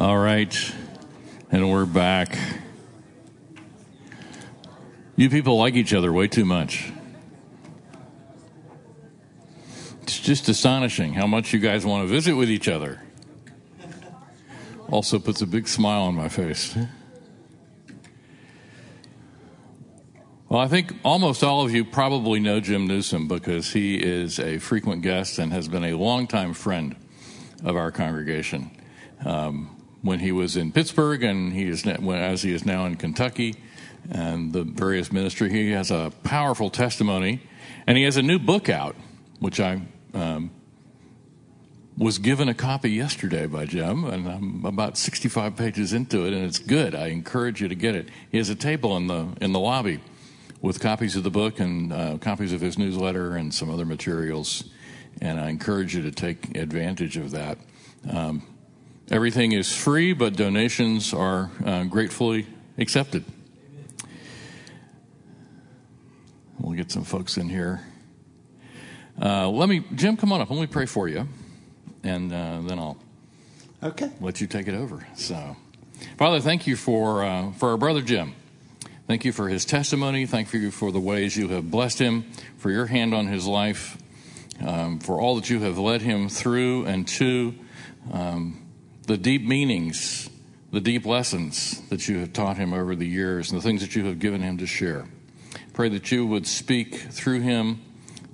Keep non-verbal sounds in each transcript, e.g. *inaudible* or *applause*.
All right. And we're back. You people like each other way too much. It's just astonishing how much you guys want to visit with each other. Also puts a big smile on my face. Well, I think almost all of you probably know Jim Newsom because he is a frequent guest and has been a longtime friend of our congregation. Um, when he was in Pittsburgh and he is as he is now in Kentucky and the various ministry, he has a powerful testimony, and he has a new book out, which I um, was given a copy yesterday by Jim, and I'm about 65 pages into it, and it's good. I encourage you to get it. He has a table in the in the lobby with copies of the book and uh, copies of his newsletter and some other materials, and I encourage you to take advantage of that. Um, everything is free, but donations are uh, gratefully accepted. We'll get some folks in here. Uh, let me, Jim, come on up. Let me pray for you, and uh, then I'll okay let you take it over. So, Father, thank you for uh, for our brother Jim. Thank you for his testimony. Thank you for the ways you have blessed him, for your hand on his life, um, for all that you have led him through and to, um, the deep meanings, the deep lessons that you have taught him over the years, and the things that you have given him to share. Pray that you would speak through him,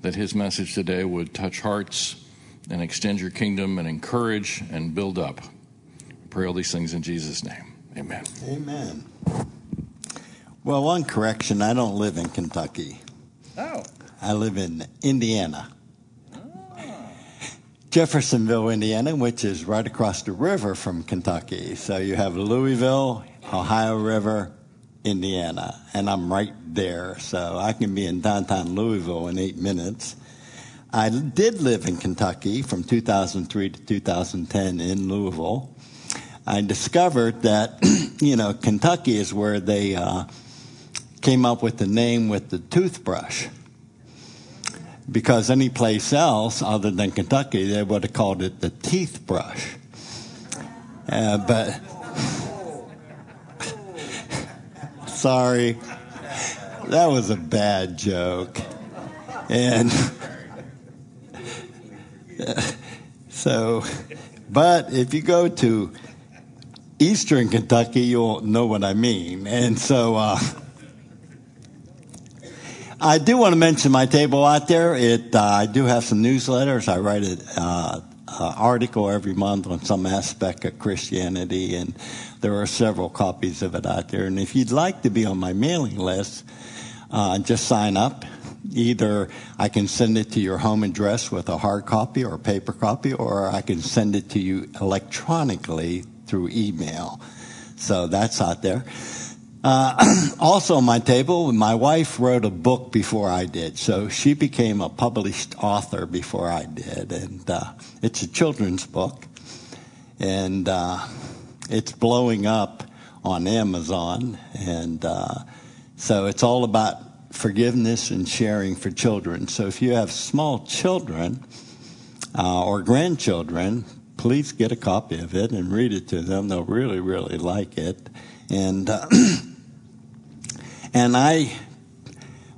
that his message today would touch hearts and extend your kingdom and encourage and build up. pray all these things in Jesus' name. Amen. Amen. Well, one correction I don't live in Kentucky. Oh. I live in Indiana. Jeffersonville, Indiana, which is right across the river from Kentucky. So you have Louisville, Ohio River, Indiana, and I'm right there. So I can be in downtown Louisville in eight minutes. I did live in Kentucky from 2003 to 2010 in Louisville. I discovered that, *clears throat* you know, Kentucky is where they uh, came up with the name with the toothbrush. Because any place else other than Kentucky, they would have called it the teeth brush. Uh, but *laughs* sorry, that was a bad joke, and *laughs* so. But if you go to eastern Kentucky, you'll know what I mean, and so. Uh, I do want to mention my table out there. It, uh, I do have some newsletters. I write an uh, uh, article every month on some aspect of Christianity, and there are several copies of it out there. And if you'd like to be on my mailing list, uh, just sign up. Either I can send it to your home address with a hard copy or a paper copy, or I can send it to you electronically through email. So that's out there. Uh, *clears throat* also on my table, my wife wrote a book before I did, so she became a published author before I did, and uh, it's a children's book, and uh, it's blowing up on Amazon, and uh, so it's all about forgiveness and sharing for children. So if you have small children uh, or grandchildren, please get a copy of it and read it to them. They'll really, really like it, and. Uh, *clears throat* And I,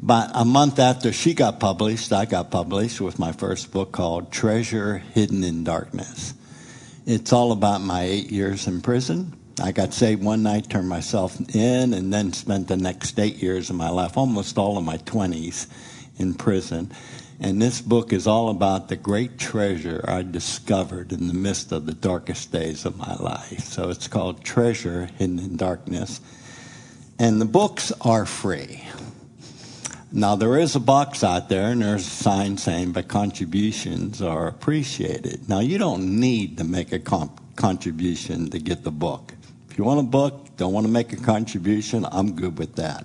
about a month after she got published, I got published with my first book called Treasure Hidden in Darkness. It's all about my eight years in prison. I got saved one night, turned myself in, and then spent the next eight years of my life, almost all of my 20s, in prison. And this book is all about the great treasure I discovered in the midst of the darkest days of my life. So it's called Treasure Hidden in Darkness. And the books are free. Now, there is a box out there, and there's a sign saying, but contributions are appreciated. Now, you don't need to make a comp- contribution to get the book. If you want a book, don't want to make a contribution, I'm good with that.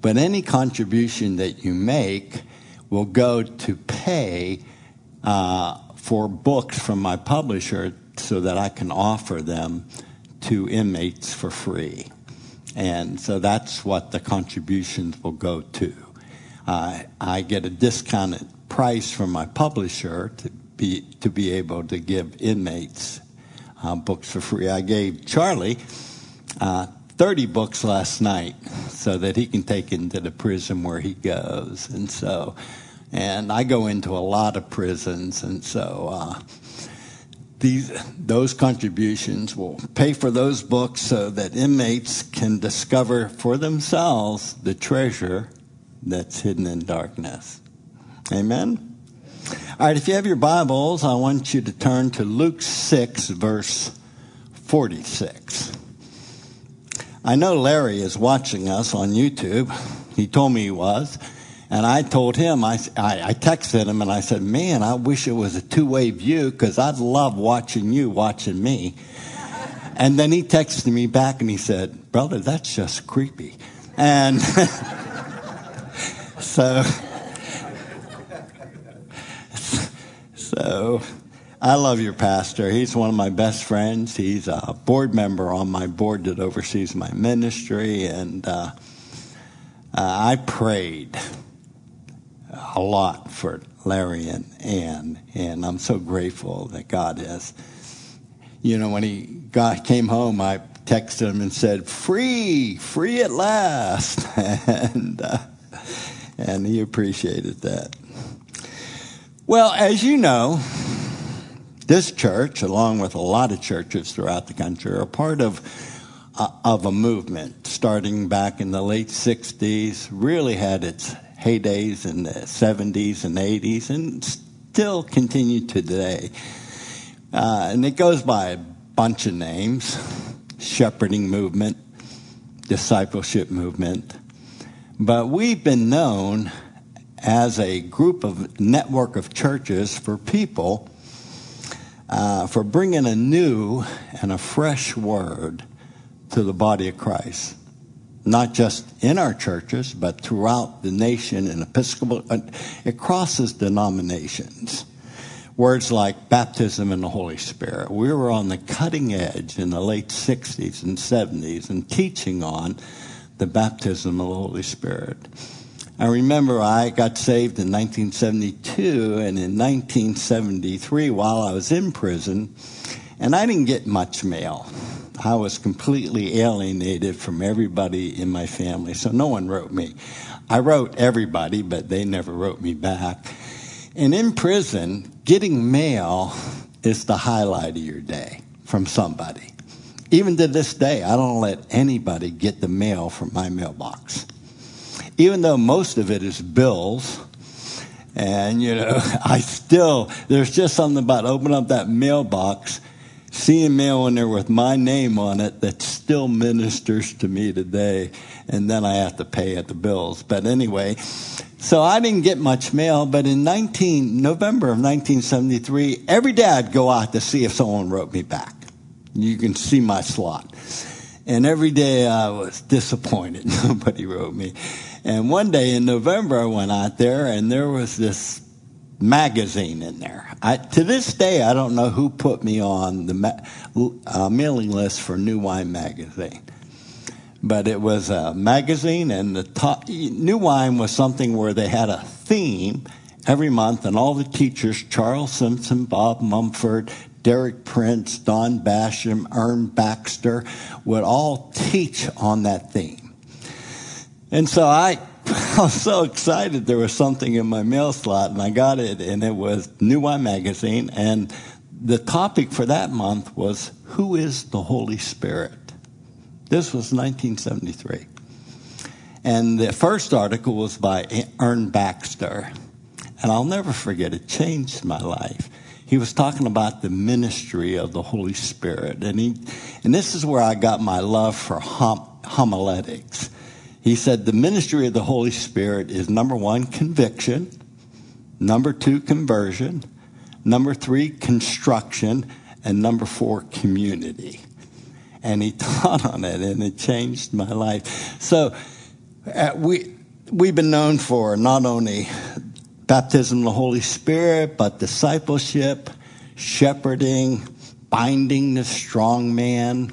But any contribution that you make will go to pay uh, for books from my publisher so that I can offer them to inmates for free. And so that's what the contributions will go to. Uh, I get a discounted price from my publisher to be, to be able to give inmates uh, books for free. I gave Charlie uh, 30 books last night so that he can take into the prison where he goes. And so, and I go into a lot of prisons, and so uh, these those contributions will pay for those books so that inmates can discover for themselves the treasure that's hidden in darkness. Amen. All right, if you have your Bibles, I want you to turn to Luke 6, verse 46. I know Larry is watching us on YouTube. He told me he was. And I told him, I, I, I texted him and I said, Man, I wish it was a two way view because I'd love watching you watching me. And then he texted me back and he said, Brother, that's just creepy. And *laughs* so, so I love your pastor. He's one of my best friends. He's a board member on my board that oversees my ministry. And uh, uh, I prayed a lot for Larry and Ann. And I'm so grateful that God has. You know, when he got, came home, I texted him and said, Free, free at last. *laughs* and, uh, and he appreciated that. Well, as you know, this church, along with a lot of churches throughout the country, are part of uh, of a movement starting back in the late '60s. Really had its heydays in the '70s and '80s, and still continue today. Uh, and it goes by a bunch of names: shepherding movement, discipleship movement. But we've been known as a group of network of churches for people uh, for bringing a new and a fresh word to the body of Christ. Not just in our churches, but throughout the nation and Episcopal, uh, it crosses denominations. Words like baptism in the Holy Spirit. We were on the cutting edge in the late 60s and 70s and teaching on the baptism of the Holy Spirit. I remember I got saved in 1972, and in 1973, while I was in prison, and I didn't get much mail. I was completely alienated from everybody in my family, so no one wrote me. I wrote everybody, but they never wrote me back. And in prison, getting mail is the highlight of your day from somebody. Even to this day, I don't let anybody get the mail from my mailbox even though most of it is bills. And, you know, *laughs* I still, there's just something about opening up that mailbox, seeing mail in there with my name on it that still ministers to me today. And then I have to pay at the bills. But anyway, so I didn't get much mail, but in 19, November of 1973, every day I'd go out to see if someone wrote me back. You can see my slot. And every day I was disappointed. *laughs* Nobody wrote me. And one day in November, I went out there and there was this magazine in there. I, to this day, I don't know who put me on the ma- uh, mailing list for New Wine Magazine. But it was a magazine, and the top, New Wine was something where they had a theme every month, and all the teachers Charles Simpson, Bob Mumford, Derek Prince, Don Basham, Ern Baxter would all teach on that theme. And so I, *laughs* I was so excited there was something in my mail slot and I got it and it was New Wine Magazine and the topic for that month was Who is the Holy Spirit? This was 1973. And the first article was by Ern Baxter. And I'll never forget, it changed my life. He was talking about the ministry of the Holy Spirit. And, he, and this is where I got my love for hom- homiletics. He said the ministry of the Holy Spirit is number one, conviction, number two, conversion, number three, construction, and number four, community. And he *laughs* taught on it, and it changed my life. So uh, we, we've been known for not only baptism of the Holy Spirit, but discipleship, shepherding, binding the strong man,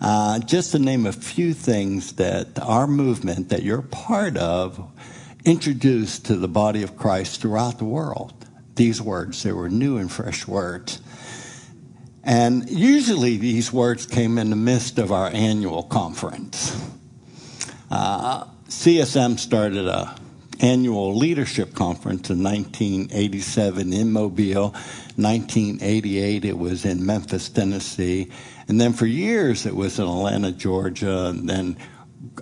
uh, just to name a few things that our movement, that you're part of, introduced to the body of Christ throughout the world. These words, they were new and fresh words. And usually these words came in the midst of our annual conference. Uh, CSM started a annual leadership conference in 1987 in Mobile. 1988 it was in Memphis, Tennessee, and then for years it was in Atlanta, Georgia, and then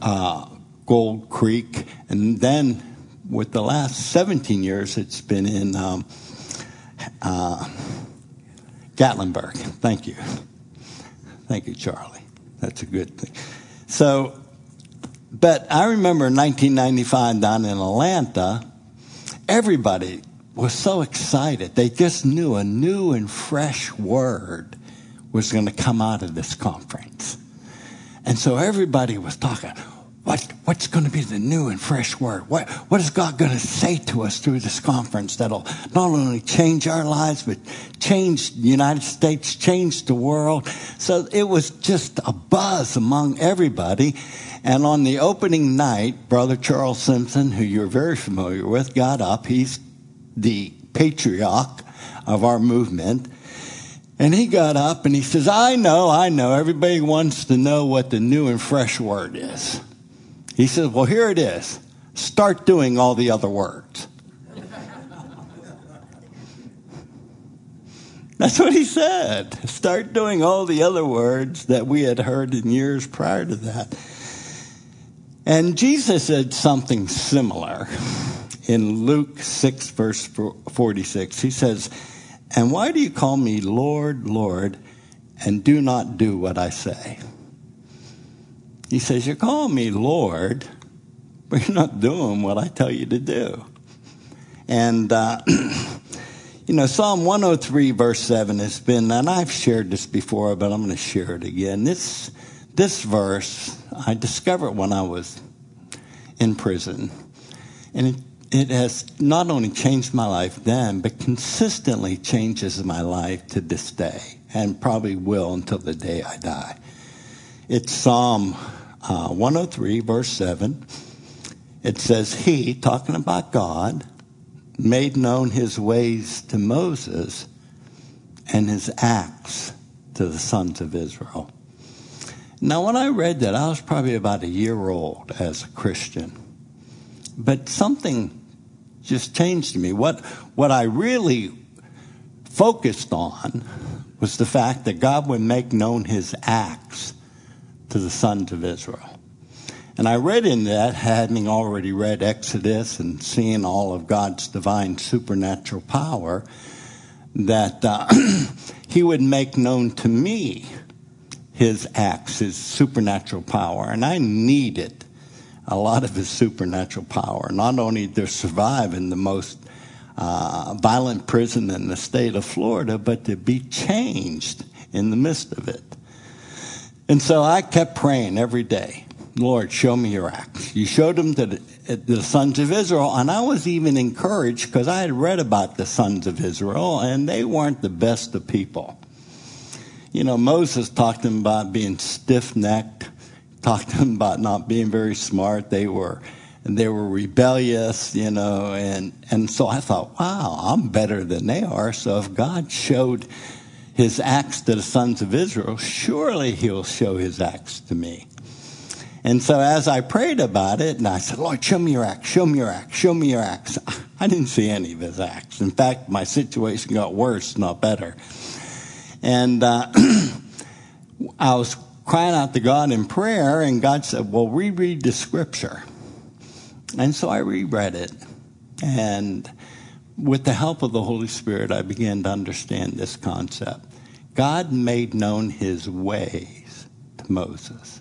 uh, Gold Creek, and then with the last 17 years it's been in um, uh, Gatlinburg. Thank you, thank you, Charlie. That's a good thing. So but I remember in 1995 down in Atlanta, everybody was so excited. They just knew a new and fresh word was going to come out of this conference. And so everybody was talking, what, what's going to be the new and fresh word? What, what is God going to say to us through this conference that'll not only change our lives, but change the United States, change the world? So it was just a buzz among everybody. And on the opening night, Brother Charles Simpson, who you're very familiar with, got up. He's the patriarch of our movement. And he got up and he says, I know, I know, everybody wants to know what the new and fresh word is. He says, Well, here it is. Start doing all the other words. *laughs* That's what he said. Start doing all the other words that we had heard in years prior to that. And Jesus said something similar in Luke 6, verse 46. He says, And why do you call me Lord, Lord, and do not do what I say? He says, You call me Lord, but you're not doing what I tell you to do. And, uh, *clears throat* you know, Psalm 103, verse 7 has been, and I've shared this before, but I'm going to share it again. This this verse I discovered when I was in prison. And it, it has not only changed my life then, but consistently changes my life to this day, and probably will until the day I die. It's Psalm uh, 103, verse 7. It says, He, talking about God, made known his ways to Moses and his acts to the sons of Israel. Now, when I read that, I was probably about a year old as a Christian. But something just changed me. What, what I really focused on was the fact that God would make known his acts to the sons of Israel. And I read in that, having already read Exodus and seeing all of God's divine supernatural power, that uh, *clears throat* he would make known to me his acts, his supernatural power. And I needed a lot of his supernatural power, not only to survive in the most uh, violent prison in the state of Florida, but to be changed in the midst of it. And so I kept praying every day, Lord, show me your acts. You showed them to the, the sons of Israel, and I was even encouraged because I had read about the sons of Israel, and they weren't the best of people you know, Moses talked to them about being stiff necked, talked to them about not being very smart. They were, they were rebellious, you know, and, and so I thought, wow, I'm better than they are. So if God showed his acts to the sons of Israel, surely he'll show his acts to me. And so as I prayed about it, and I said, Lord, show me your acts, show me your acts, show me your acts. *laughs* I didn't see any of his acts. In fact, my situation got worse, not better. And uh, *clears throat* I was crying out to God in prayer, and God said, Well, reread the scripture. And so I reread it. And with the help of the Holy Spirit, I began to understand this concept. God made known his ways to Moses.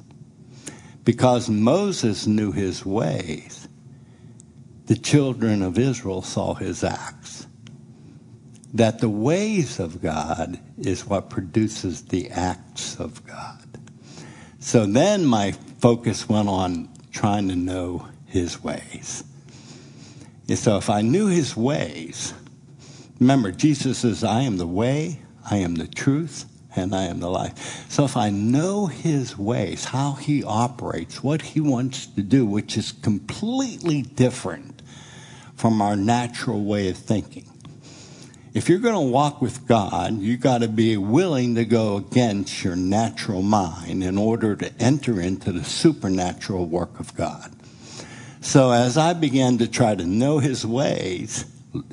Because Moses knew his ways, the children of Israel saw his acts that the ways of God is what produces the acts of God. So then my focus went on trying to know his ways. And so if I knew his ways, remember, Jesus says, I am the way, I am the truth, and I am the life. So if I know his ways, how he operates, what he wants to do, which is completely different from our natural way of thinking, if you're going to walk with God, you got to be willing to go against your natural mind in order to enter into the supernatural work of God. So as I began to try to know his ways,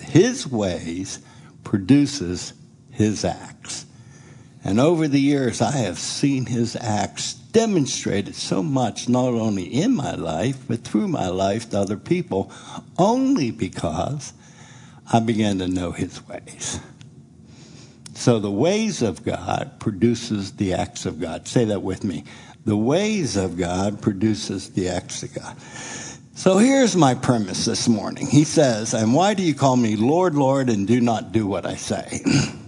his ways produces his acts. And over the years, I have seen his acts demonstrated so much, not only in my life, but through my life to other people, only because I began to know his ways. So the ways of God produces the acts of God. Say that with me. The ways of God produces the acts of God. So here's my premise this morning. He says, And why do you call me Lord, Lord, and do not do what I say?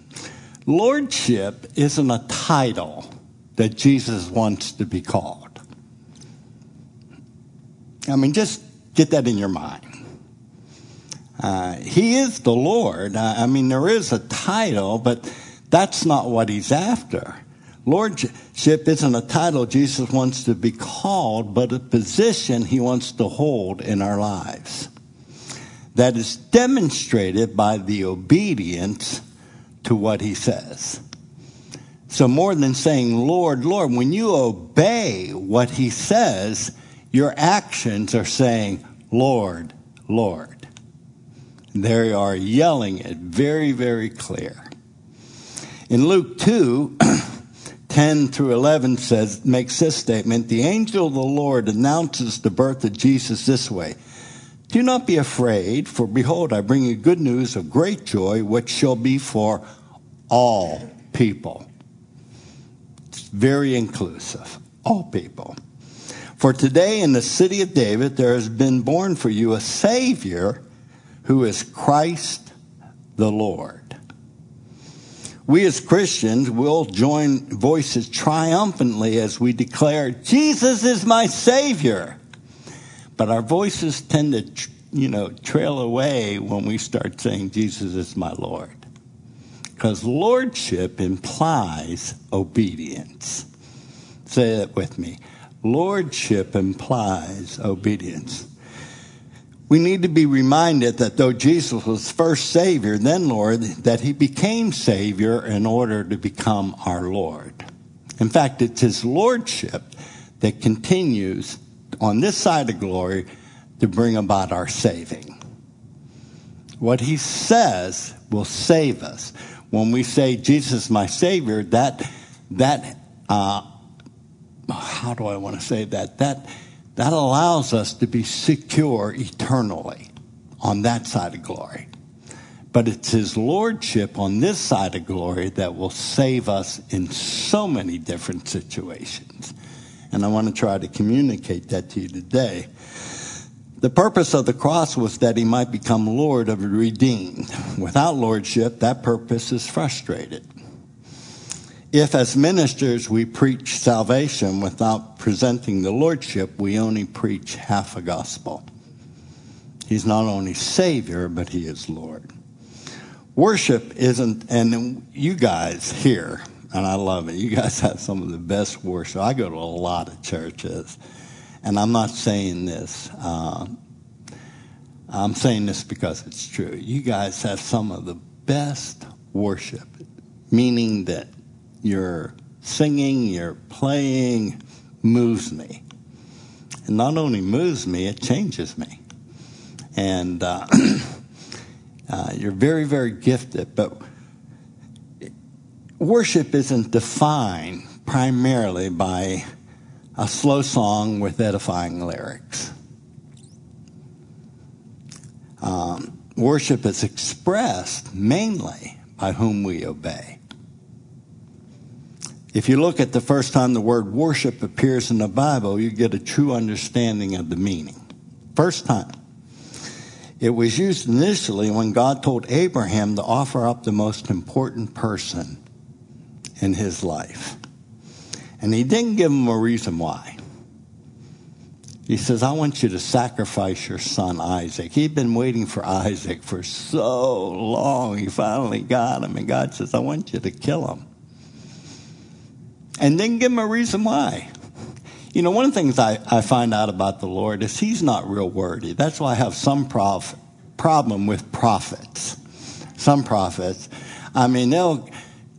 *clears throat* Lordship isn't a title that Jesus wants to be called. I mean, just get that in your mind. Uh, he is the Lord. I mean, there is a title, but that's not what he's after. Lordship isn't a title Jesus wants to be called, but a position he wants to hold in our lives. That is demonstrated by the obedience to what he says. So, more than saying, Lord, Lord, when you obey what he says, your actions are saying, Lord, Lord. They are yelling it very, very clear. In Luke 2, *clears throat* 10 through 11 says, makes this statement, the angel of the Lord announces the birth of Jesus this way. Do not be afraid, for behold, I bring you good news of great joy, which shall be for all people. It's very inclusive. All people. For today in the city of David, there has been born for you a Savior who is Christ the Lord. We as Christians will join voices triumphantly as we declare, Jesus is my Savior. But our voices tend to, you know, trail away when we start saying, Jesus is my Lord. Because lordship implies obedience. Say that with me. Lordship implies obedience we need to be reminded that though Jesus was first Savior, then Lord, that He became Savior in order to become our Lord. In fact, it's His Lordship that continues on this side of glory to bring about our saving. What He says will save us. When we say, Jesus, my Savior, that, that, uh, how do I want to say that? That, that allows us to be secure eternally on that side of glory. But it's His Lordship on this side of glory that will save us in so many different situations. And I want to try to communicate that to you today. The purpose of the cross was that he might become Lord of the redeemed. Without lordship, that purpose is frustrated if as ministers we preach salvation without presenting the lordship, we only preach half a gospel. He's not only Savior, but He is Lord. Worship isn't, and you guys here, and I love it, you guys have some of the best worship. I go to a lot of churches, and I'm not saying this. Uh, I'm saying this because it's true. You guys have some of the best worship, meaning that your singing, your playing moves me. And not only moves me, it changes me. And uh, *clears throat* uh, you're very, very gifted, but worship isn't defined primarily by a slow song with edifying lyrics. Um, worship is expressed mainly by whom we obey. If you look at the first time the word worship appears in the Bible, you get a true understanding of the meaning. First time. It was used initially when God told Abraham to offer up the most important person in his life. And he didn't give him a reason why. He says, I want you to sacrifice your son Isaac. He'd been waiting for Isaac for so long. He finally got him. And God says, I want you to kill him and then give him a reason why. You know, one of the things I, I find out about the Lord is he's not real wordy. That's why I have some prof, problem with prophets. some prophets, I mean, they'll,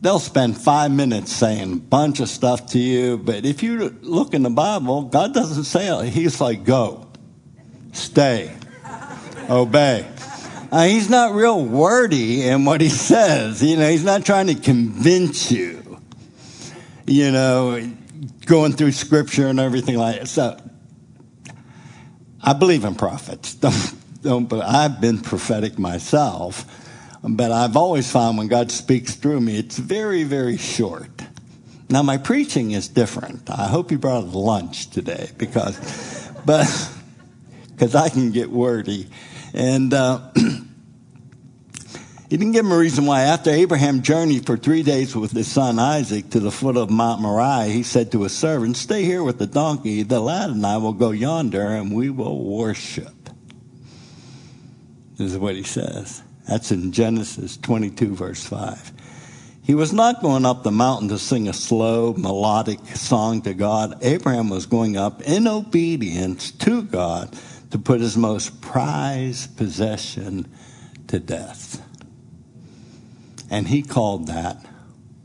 they'll spend five minutes saying a bunch of stuff to you, but if you look in the Bible, God doesn't say it. He's like, go, stay, obey. Uh, he's not real wordy in what he says. You know, he's not trying to convince you, you know, going through scripture and everything like that. So I believe in prophets. *laughs* Don't, don't, but I've been prophetic myself. But I've always found when God speaks through me, it's very, very short. Now my preaching is different. I hope you brought lunch today because, *laughs* but, because I can get wordy. And, uh, *clears throat* He didn't give him a reason why. After Abraham journeyed for three days with his son Isaac to the foot of Mount Moriah, he said to his servant, Stay here with the donkey. The lad and I will go yonder and we will worship. This is what he says. That's in Genesis 22, verse 5. He was not going up the mountain to sing a slow, melodic song to God. Abraham was going up in obedience to God to put his most prized possession to death. And he called that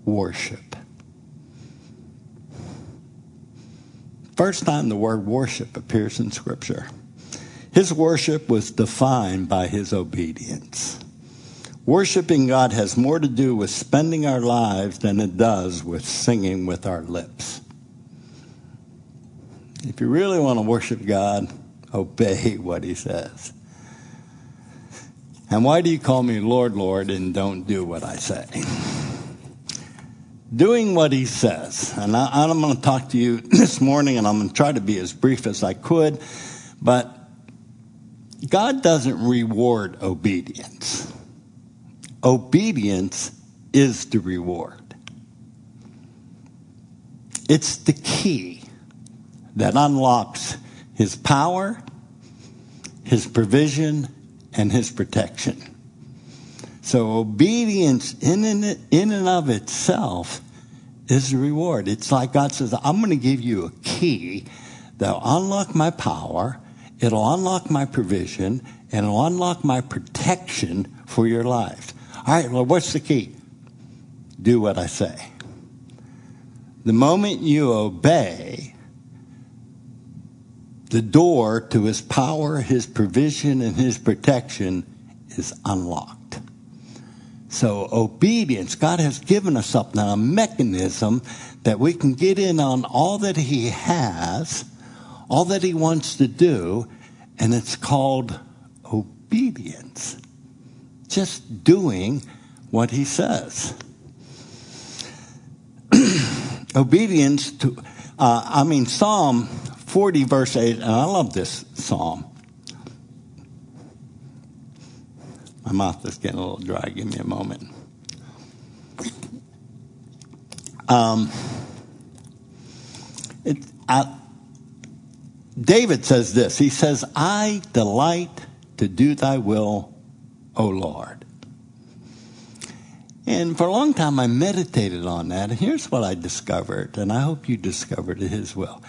worship. First time the word worship appears in Scripture. His worship was defined by his obedience. Worshiping God has more to do with spending our lives than it does with singing with our lips. If you really want to worship God, obey what he says. And why do you call me Lord, Lord, and don't do what I say? Doing what he says. And I, am going to talk to you *clears throat* this morning, and I'm going to try to be as brief as I could, but God doesn't reward obedience. Obedience is the reward. It's the key that unlocks his power, his provision, and his protection. So obedience in and, in and of itself is a reward. It's like God says, I'm going to give you a key that'll unlock my power, it'll unlock my provision, and it'll unlock my protection for your life. All right, well, what's the key? Do what I say. The moment you obey, the door to his power, his provision, and his protection is unlocked. So obedience, God has given us something, a mechanism that we can get in on all that he has, all that he wants to do, and it's called obedience. Just doing what he says. *clears throat* obedience to, uh, I mean, Psalm 40, verse 8, and I love this psalm. My mouth is getting a little dry. Give me a moment. Um, it, I, David says this. He says, I delight to do thy will, O Lord. And for a long time, I meditated on that. And here's what I discovered, and I hope you discovered it as well.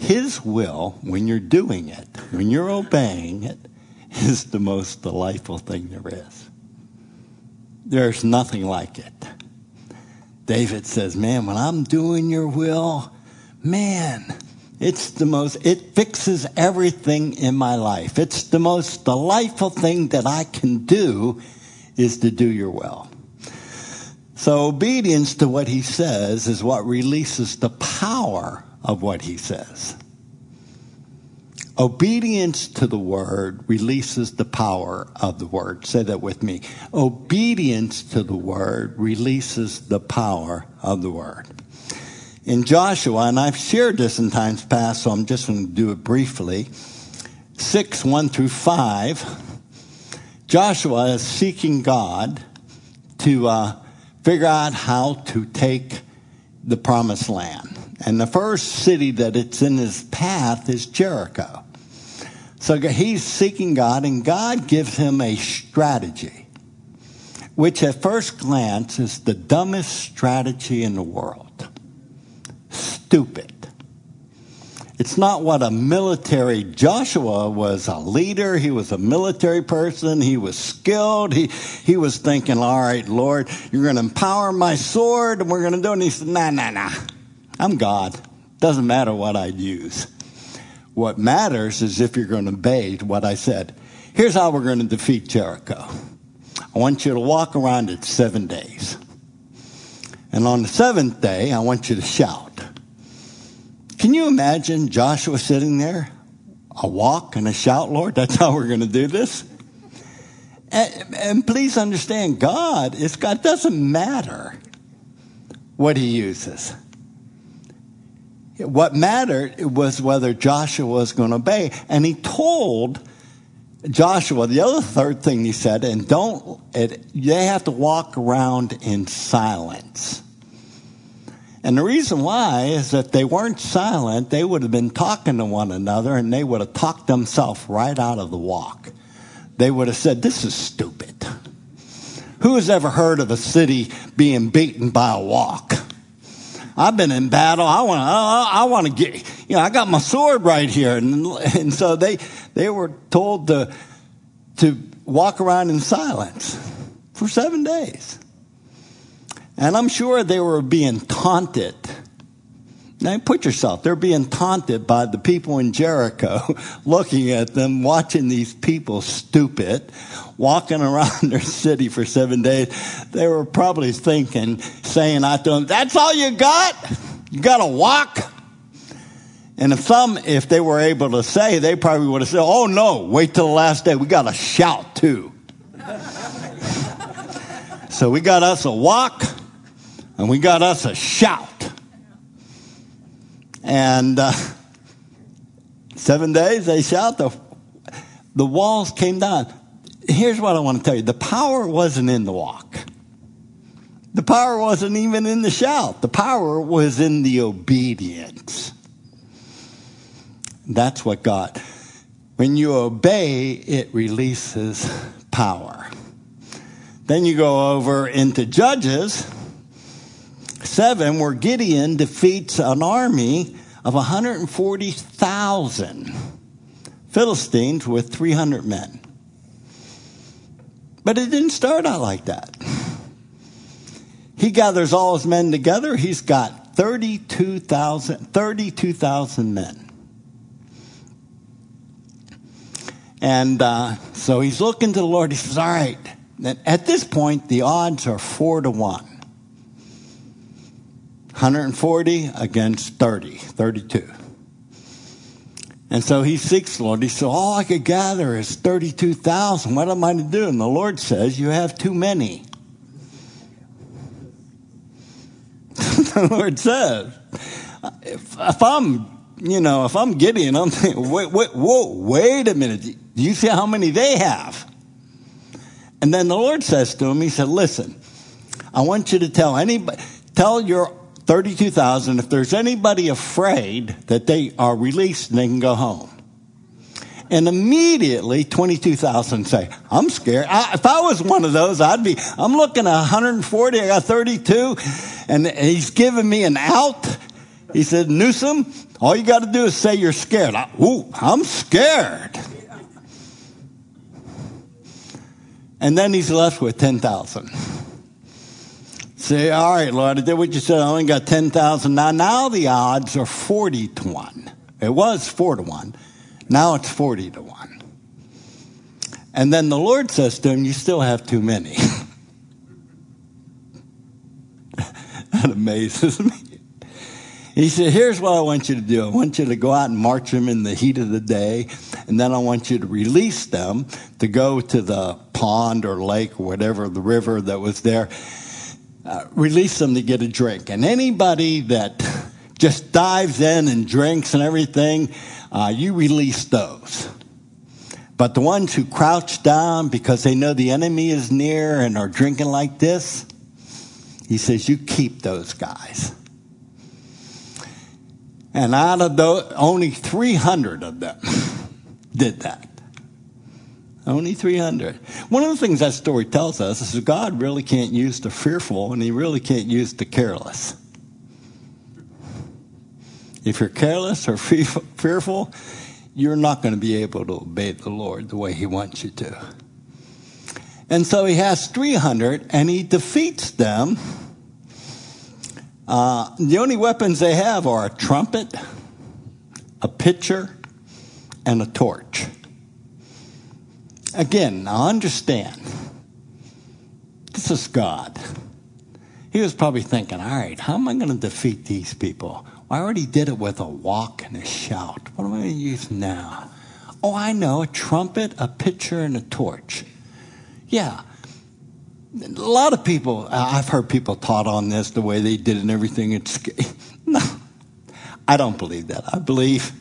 His will, when you're doing it, when you're obeying it, is the most delightful thing there is. There's nothing like it. David says, Man, when I'm doing your will, man, it's the most, it fixes everything in my life. It's the most delightful thing that I can do is to do your will. So obedience to what he says is what releases the power of what he says. Obedience to the word releases the power of the word. Say that with me. Obedience to the word releases the power of the word. In Joshua, and I've shared this in times past, so I'm just going to do it briefly. 6, 1 through 5. Joshua is seeking God to uh, figure out how to take the promised land. And the first city that it's in his path is Jericho. So he's seeking God, and God gives him a strategy, which at first glance is the dumbest strategy in the world. Stupid. It's not what a military, Joshua was a leader, he was a military person, he was skilled. He, he was thinking, all right, Lord, you're going to empower my sword and we're going to do it. And he said, nah, nah, nah. I'm God. Doesn't matter what I use. What matters is if you're going to obey what I said. Here's how we're going to defeat Jericho. I want you to walk around it seven days. And on the seventh day, I want you to shout. Can you imagine Joshua sitting there? A walk and a shout, Lord? That's how we're going to do this? And, and please understand, God, God doesn't matter what he uses. What mattered was whether Joshua was going to obey. And he told Joshua, the other third thing he said, and don't, it, they have to walk around in silence. And the reason why is that they weren't silent, they would have been talking to one another and they would have talked themselves right out of the walk. They would have said, This is stupid. Who has ever heard of a city being beaten by a walk? I've been in battle. I want to, I want to get, you know, I got my sword right here. And, and so they, they were told to, to walk around in silence for seven days. And I'm sure they were being taunted. Now put yourself, they're being taunted by the people in Jericho, *laughs* looking at them, watching these people stupid, walking around *laughs* their city for seven days. They were probably thinking, saying out to them, that's all you got? You got to walk? And if some, if they were able to say, they probably would have said, oh no, wait till the last day. We got to shout too. *laughs* so we got us a walk and we got us a shout. And uh, seven days they shout, the, the walls came down. Here's what I want to tell you the power wasn't in the walk, the power wasn't even in the shout, the power was in the obedience. That's what God. When you obey, it releases power. Then you go over into Judges 7, where Gideon defeats an army of 140,000 Philistines with 300 men. But it didn't start out like that. He gathers all his men together. He's got 32,000 32, men. And uh, so he's looking to the Lord. He says, All right. At this point, the odds are four to one. 140 against 30, 32. And so he seeks the Lord. He said, All I could gather is 32,000. What am I to do? And the Lord says, You have too many. *laughs* the Lord says, if, if, I'm, you know, if I'm Gideon, I'm thinking, wait, wait, whoa, wait a minute. Do you see how many they have? And then the Lord says to him, He said, Listen, I want you to tell anybody, tell your 32,000. If there's anybody afraid that they are released, and they can go home. And immediately 22,000 say, I'm scared. I, if I was one of those, I'd be, I'm looking at 140, I got 32, and he's giving me an out. He said, Newsom, all you got to do is say you're scared. I, ooh, I'm scared. And then he's left with 10,000. Say, all right, Lord, I did what you said. I only got 10,000. Now, now the odds are 40 to 1. It was 4 to 1. Now it's 40 to 1. And then the Lord says to him, You still have too many. *laughs* that amazes me. He said, Here's what I want you to do. I want you to go out and march them in the heat of the day, and then I want you to release them to go to the pond or lake or whatever, the river that was there, uh, release them to get a drink. And anybody that just dives in and drinks and everything, uh, you release those. But the ones who crouch down because they know the enemy is near and are drinking like this, he says, you keep those guys. And out of those, only 300 of them *laughs* did that. Only 300. One of the things that story tells us is that God really can't use the fearful and he really can't use the careless. If you're careless or fearful, you're not going to be able to obey the Lord the way he wants you to. And so he has 300 and he defeats them. Uh, the only weapons they have are a trumpet, a pitcher, and a torch. Again, now understand, this is God. He was probably thinking, all right, how am I going to defeat these people? I already did it with a walk and a shout. What am I going to use now? Oh, I know a trumpet, a pitcher, and a torch. Yeah. A lot of people, I've heard people taught on this the way they did and everything. It's, *laughs* no, I don't believe that. I believe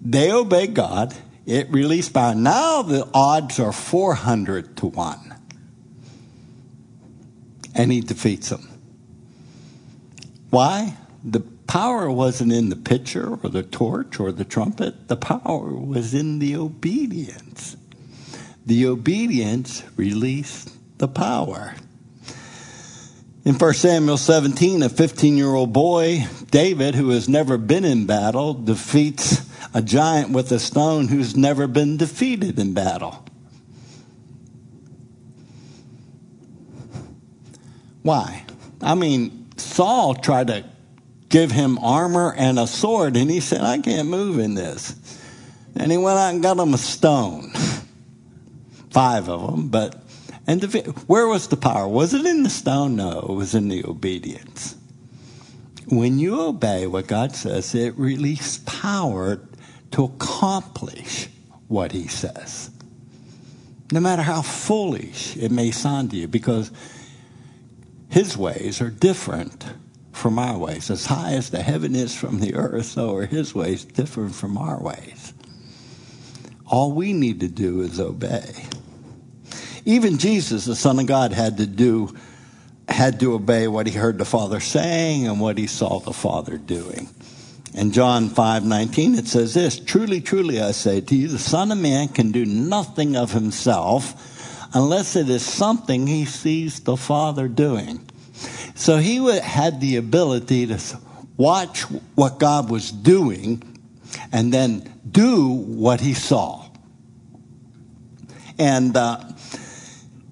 they obey God. It released by Now the odds are 400 to 1. And he defeats them. Why? The power wasn't in the pitcher or the torch or the trumpet. The power was in the obedience. The obedience released the power. In 1 Samuel 17, a 15 year old boy, David, who has never been in battle, defeats a giant with a stone who's never been defeated in battle. Why? I mean, Saul tried to give him armor and a sword, and he said, I can't move in this. And he went out and got him a stone. *laughs* Five of them, but and the, where was the power? Was it in the stone? No, it was in the obedience. When you obey what God says, it releases power to accomplish what He says. No matter how foolish it may sound to you, because His ways are different from our ways. As high as the heaven is from the earth, so are his ways different from our ways. All we need to do is obey. Even Jesus, the Son of God, had to do had to obey what he heard the Father saying and what he saw the Father doing. In John 5 19, it says this Truly, truly, I say to you, the Son of Man can do nothing of himself unless it is something he sees the Father doing. So he had the ability to watch what God was doing and then do what he saw. And uh,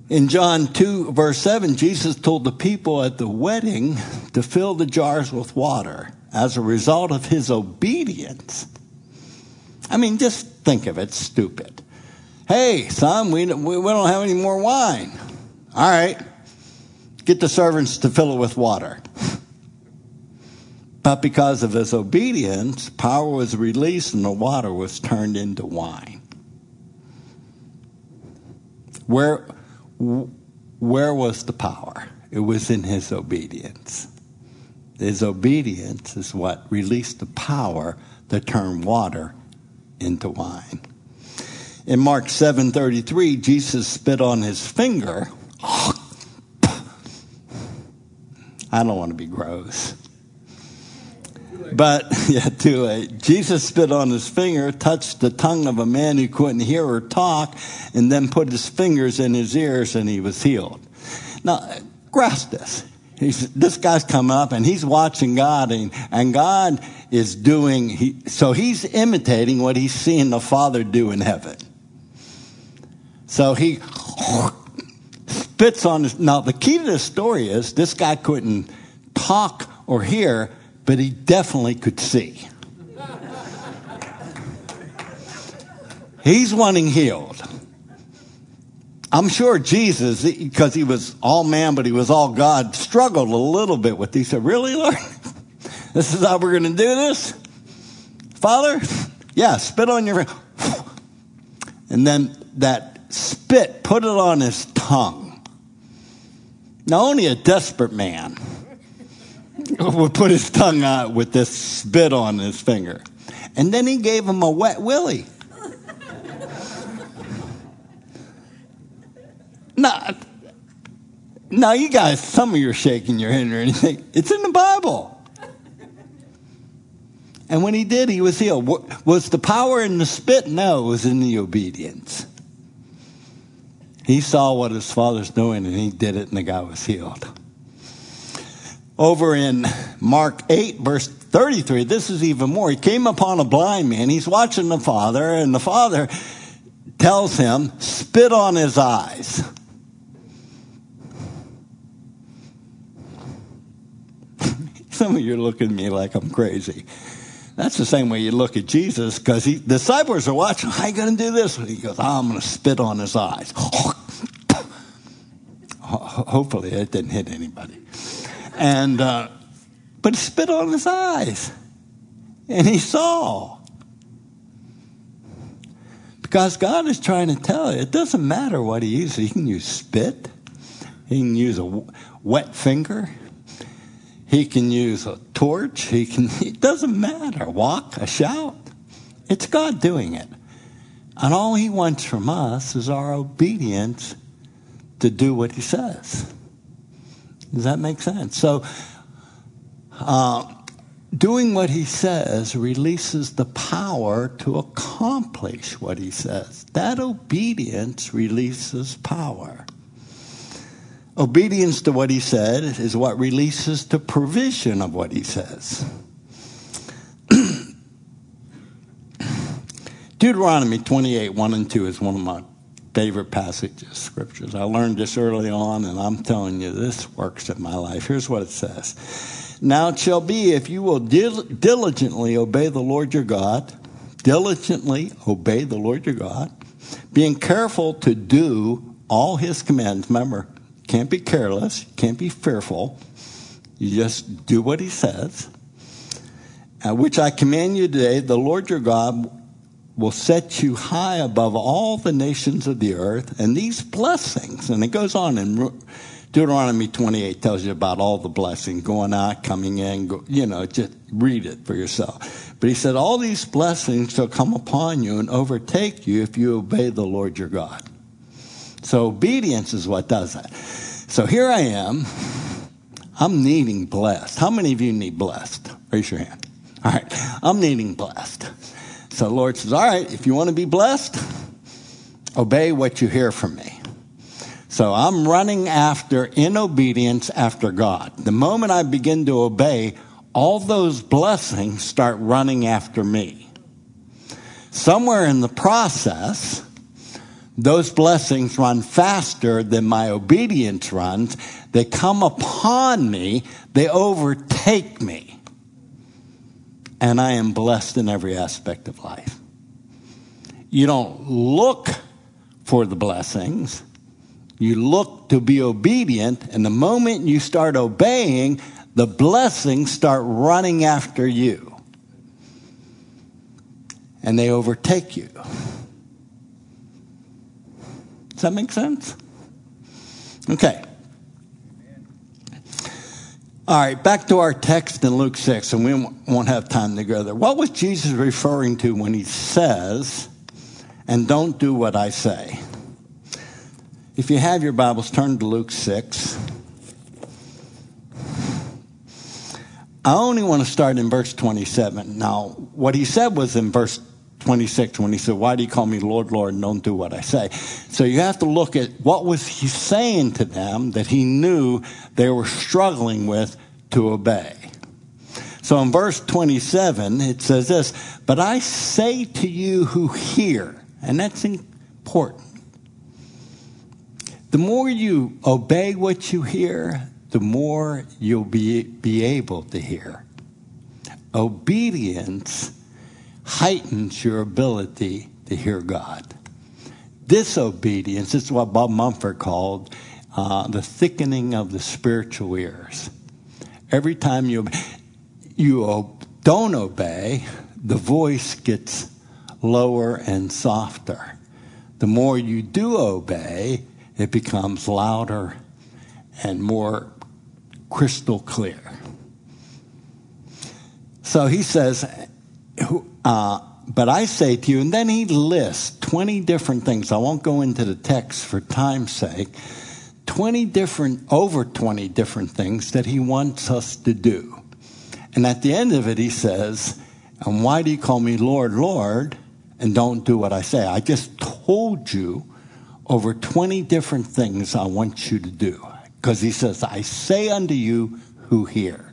in John 2, verse 7, Jesus told the people at the wedding to fill the jars with water as a result of his obedience. I mean, just think of it stupid. Hey, son, we, we don't have any more wine. All right get the servants to fill it with water. But because of his obedience, power was released and the water was turned into wine. Where, where was the power? It was in his obedience. His obedience is what released the power to turn water into wine. In Mark 7:33, Jesus spit on his finger I don't want to be gross. But, *laughs* yeah, too late. Jesus spit on his finger, touched the tongue of a man who couldn't hear or talk, and then put his fingers in his ears and he was healed. Now, grasp this. He's, this guy's come up and he's watching God and, and God is doing, he, so he's imitating what he's seeing the Father do in heaven. So he spits on his. Now, the key to this story is this guy couldn't talk or hear, but he definitely could see. He's wanting healed. I'm sure Jesus, because he was all man, but he was all God, struggled a little bit with. He said, "Really, Lord? *laughs* This is how we're going to do this, Father? Yeah, spit on your." Finger. *laughs* And then that spit, put it on his tongue. Now, only a desperate man *laughs* would put his tongue out with this spit on his finger. And then he gave him a wet willy. Now, now, you guys, some of you are shaking your head or anything. It's in the Bible. And when he did, he was healed. Was the power in the spit? No, it was in the obedience. He saw what his father's doing and he did it, and the guy was healed. Over in Mark 8, verse 33, this is even more. He came upon a blind man. He's watching the father, and the father tells him, Spit on his eyes. *laughs* Some of you are looking at me like I'm crazy. That's the same way you look at Jesus because the disciples are watching. How you going to do this? He goes, oh, I'm going to spit on his eyes. *laughs* Hopefully, it didn't hit anybody. And, uh, but he spit on his eyes. And he saw. Because God is trying to tell you, it doesn't matter what he uses. He can use spit, he can use a wet finger, he can use a torch, he can, *laughs* it doesn't matter. Walk, a shout. It's God doing it. And all he wants from us is our obedience to do what he says. Does that make sense? So, uh, doing what he says releases the power to accomplish what he says. That obedience releases power. Obedience to what he said is what releases the provision of what he says. *clears throat* Deuteronomy 28 1 and 2 is one of my favorite passages scriptures. I learned this early on, and I'm telling you, this works in my life. Here's what it says Now it shall be if you will dil- diligently obey the Lord your God, diligently obey the Lord your God, being careful to do all his commands. Remember, can't be careless, can't be fearful. You just do what he says. Which I command you today, the Lord your God will set you high above all the nations of the earth. And these blessings, and it goes on in Deuteronomy 28 tells you about all the blessings going out, coming in, go, you know, just read it for yourself. But he said, all these blessings shall come upon you and overtake you if you obey the Lord your God. So obedience is what does that. So here I am. I'm needing blessed. How many of you need blessed? Raise your hand. All right. I'm needing blessed. So the Lord says, All right, if you want to be blessed, obey what you hear from me. So I'm running after, in obedience, after God. The moment I begin to obey, all those blessings start running after me. Somewhere in the process, those blessings run faster than my obedience runs. They come upon me, they overtake me and I am blessed in every aspect of life. You don't look for the blessings, you look to be obedient, and the moment you start obeying, the blessings start running after you. And they overtake you. Does that make sense? Okay. All right, back to our text in Luke 6, and we won't have time to go there. What was Jesus referring to when he says, and don't do what I say? If you have your Bibles, turn to Luke 6. I only want to start in verse 27. Now, what he said was in verse 26 when he said, Why do you call me Lord, Lord, and don't do what I say? So you have to look at what was he saying to them that he knew they were struggling with to obey. So in verse 27, it says this, but I say to you who hear, and that's important. The more you obey what you hear, the more you'll be, be able to hear. Obedience heightens your ability to hear God. Disobedience, is what Bob Mumford called uh, the thickening of the spiritual ears. Every time you, you don't obey, the voice gets lower and softer. The more you do obey, it becomes louder and more crystal clear. So he says, uh, but I say to you, and then he lists 20 different things. I won't go into the text for time's sake. 20 different, over 20 different things that he wants us to do. And at the end of it, he says, And why do you call me Lord, Lord, and don't do what I say? I just told you over 20 different things I want you to do. Because he says, I say unto you who hear.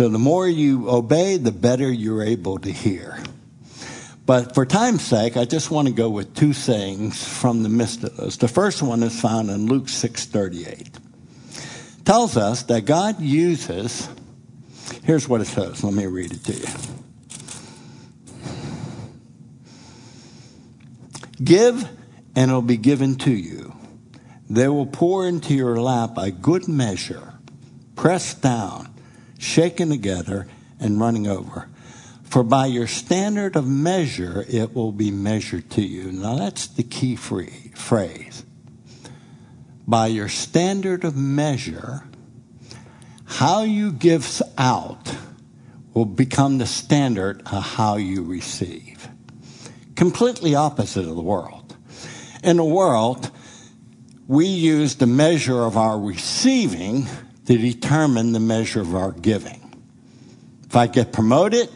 So the more you obey, the better you're able to hear. But for time's sake, I just want to go with two sayings from the those. The first one is found in Luke 6:38. tells us that God uses, here's what it says. Let me read it to you. Give, and it'll be given to you. They will pour into your lap a good measure, pressed down, shaken together, and running over. For by your standard of measure, it will be measured to you. Now that's the key free, phrase. By your standard of measure, how you give out will become the standard of how you receive. Completely opposite of the world. In the world, we use the measure of our receiving to determine the measure of our giving. If I get promoted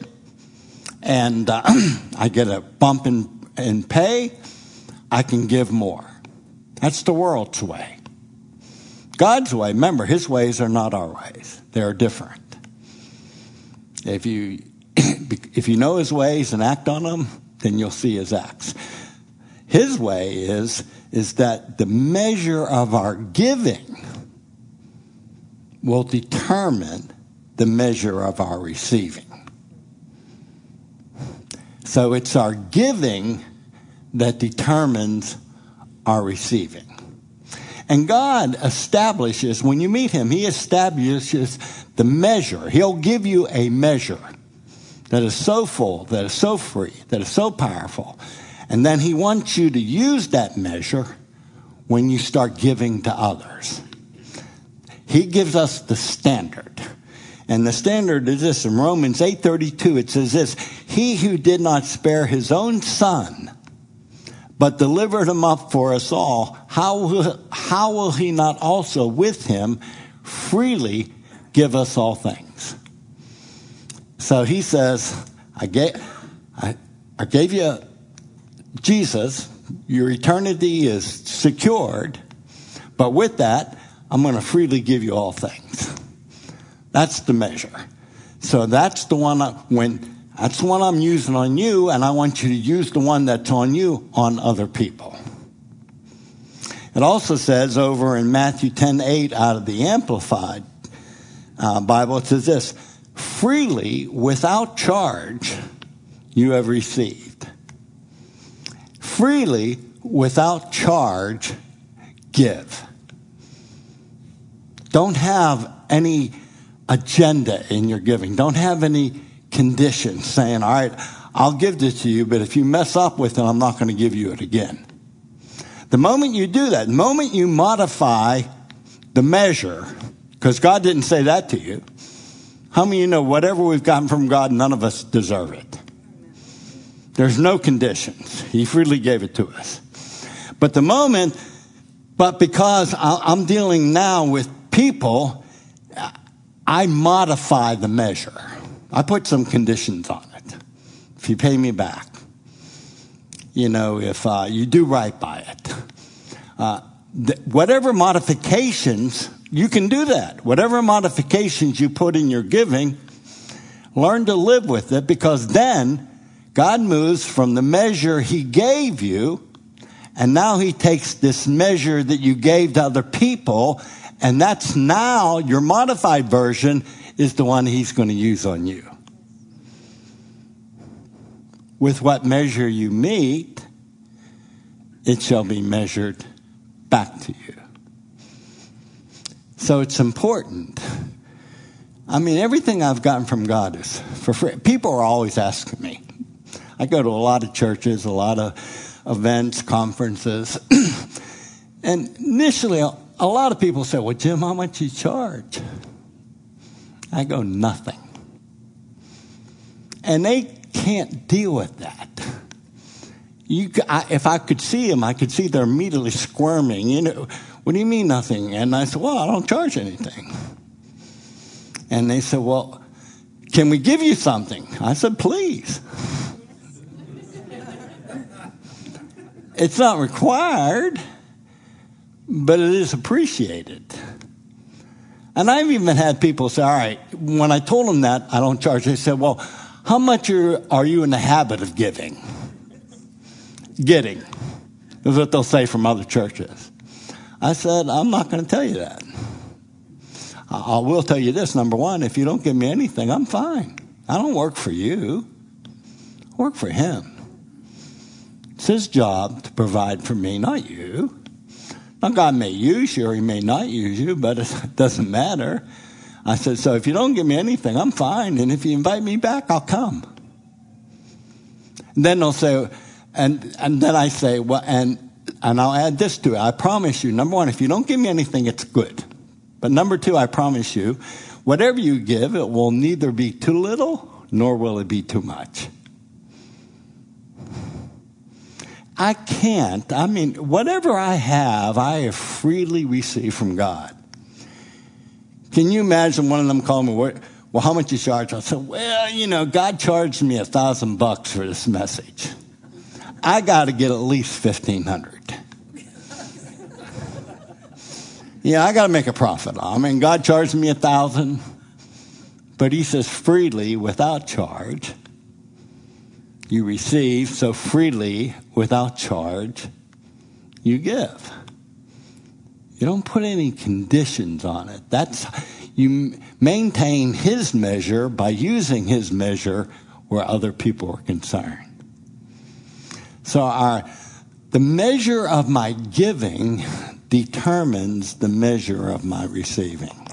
and uh, *clears throat* I get a bump in, in pay, I can give more. That's the world's way. God's way, remember, his ways are not our ways. They're different. If you *clears throat* if you know his ways and act on them, then you'll see his acts. His way is is that the measure of our giving will determine the measure of our receiving. So it's our giving that determines our receiving. And God establishes, when you meet Him, He establishes the measure. He'll give you a measure that is so full, that is so free, that is so powerful. And then He wants you to use that measure when you start giving to others. He gives us the standard. And the standard is this in Romans 8:32 it says this, he who did not spare his own son but delivered him up for us all, how will, how will he not also with him freely give us all things? So he says, I gave, I, I gave you Jesus, your eternity is secured, but with that, I'm going to freely give you all things. That's the measure. So that's the one I, when that's the one I'm using on you, and I want you to use the one that's on you on other people. It also says over in Matthew 10 8 out of the Amplified uh, Bible, it says this freely, without charge, you have received. Freely, without charge, give. Don't have any agenda in your giving. Don't have any conditions saying, all right, I'll give this to you, but if you mess up with it, I'm not going to give you it again. The moment you do that, the moment you modify the measure, because God didn't say that to you, how many of you know whatever we've gotten from God, none of us deserve it? There's no conditions. He freely gave it to us. But the moment, but because I'm dealing now with people, I modify the measure. I put some conditions on it. If you pay me back, you know, if uh, you do right by it, uh, th- whatever modifications, you can do that. Whatever modifications you put in your giving, learn to live with it because then God moves from the measure He gave you, and now He takes this measure that you gave to other people, and that's now your modified version is the one he's going to use on you. With what measure you meet, it shall be measured back to you. So it's important. I mean, everything I've gotten from God is for free. People are always asking me. I go to a lot of churches, a lot of events, conferences. *clears throat* and initially, a lot of people say, Well, Jim, how much you charge? I go, nothing. And they can't deal with that. You, I, if I could see them, I could see they're immediately squirming. You know, what do you mean nothing? And I said, well, I don't charge anything. And they said, well, can we give you something? I said, please. *laughs* it's not required, but it is appreciated. And I've even had people say, all right, when I told them that, I don't charge. They said, well, how much are, are you in the habit of giving? Getting. Is what they'll say from other churches. I said, I'm not going to tell you that. I will tell you this number one, if you don't give me anything, I'm fine. I don't work for you, I work for Him. It's His job to provide for me, not you. God may use you or He may not use you, but it *laughs* doesn't matter. I said, So if you don't give me anything, I'm fine. And if you invite me back, I'll come. And then they'll say, and, and then I say, well, and, and I'll add this to it. I promise you, number one, if you don't give me anything, it's good. But number two, I promise you, whatever you give, it will neither be too little nor will it be too much. I can't. I mean, whatever I have, I have freely received from God. Can you imagine one of them calling me, well, how much you charge? I said, well, you know, God charged me a thousand bucks for this message. I got to get at least fifteen hundred. yeah, I got to make a profit. I mean, God charged me a thousand, but He says freely, without charge. You receive, so freely, without charge, you give. You don't put any conditions on it. That's you maintain his measure by using his measure where other people are concerned. So our the measure of my giving determines the measure of my receiving.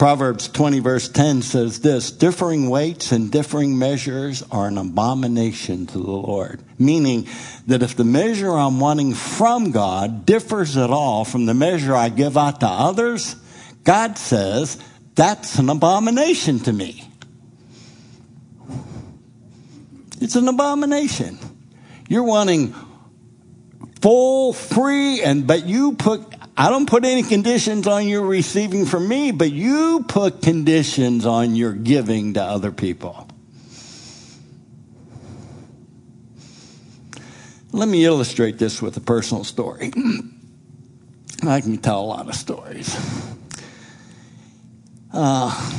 Proverbs 20, verse 10 says this differing weights and differing measures are an abomination to the Lord. Meaning that if the measure I'm wanting from God differs at all from the measure I give out to others, God says that's an abomination to me. It's an abomination. You're wanting full, free, and but you put I don't put any conditions on your receiving from me, but you put conditions on your giving to other people. Let me illustrate this with a personal story. *clears throat* I can tell a lot of stories. Uh,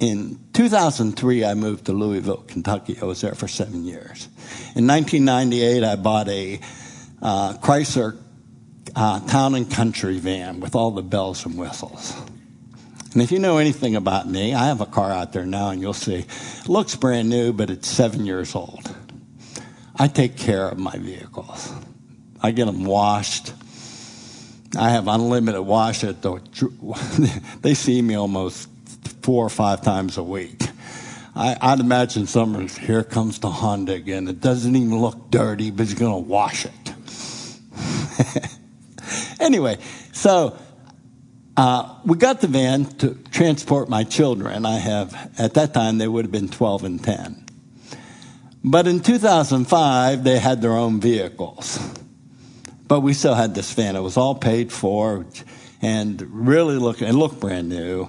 in 2003, I moved to Louisville, Kentucky. I was there for seven years. In 1998, I bought a uh, Chrysler uh, town and country van with all the bells and whistles. And if you know anything about me, I have a car out there now, and you'll see it looks brand new, but it's seven years old. I take care of my vehicles. I get them washed. I have unlimited wash at the. *laughs* They see me almost four or five times a week. I, would imagine someone's here comes the Honda again. It doesn't even look dirty, but he's going to wash it. *laughs* *laughs* anyway, so uh, we got the van to transport my children. I have, at that time, they would have been 12 and 10. But in 2005, they had their own vehicles. But we still had this van. It was all paid for and really looking, it looked brand new.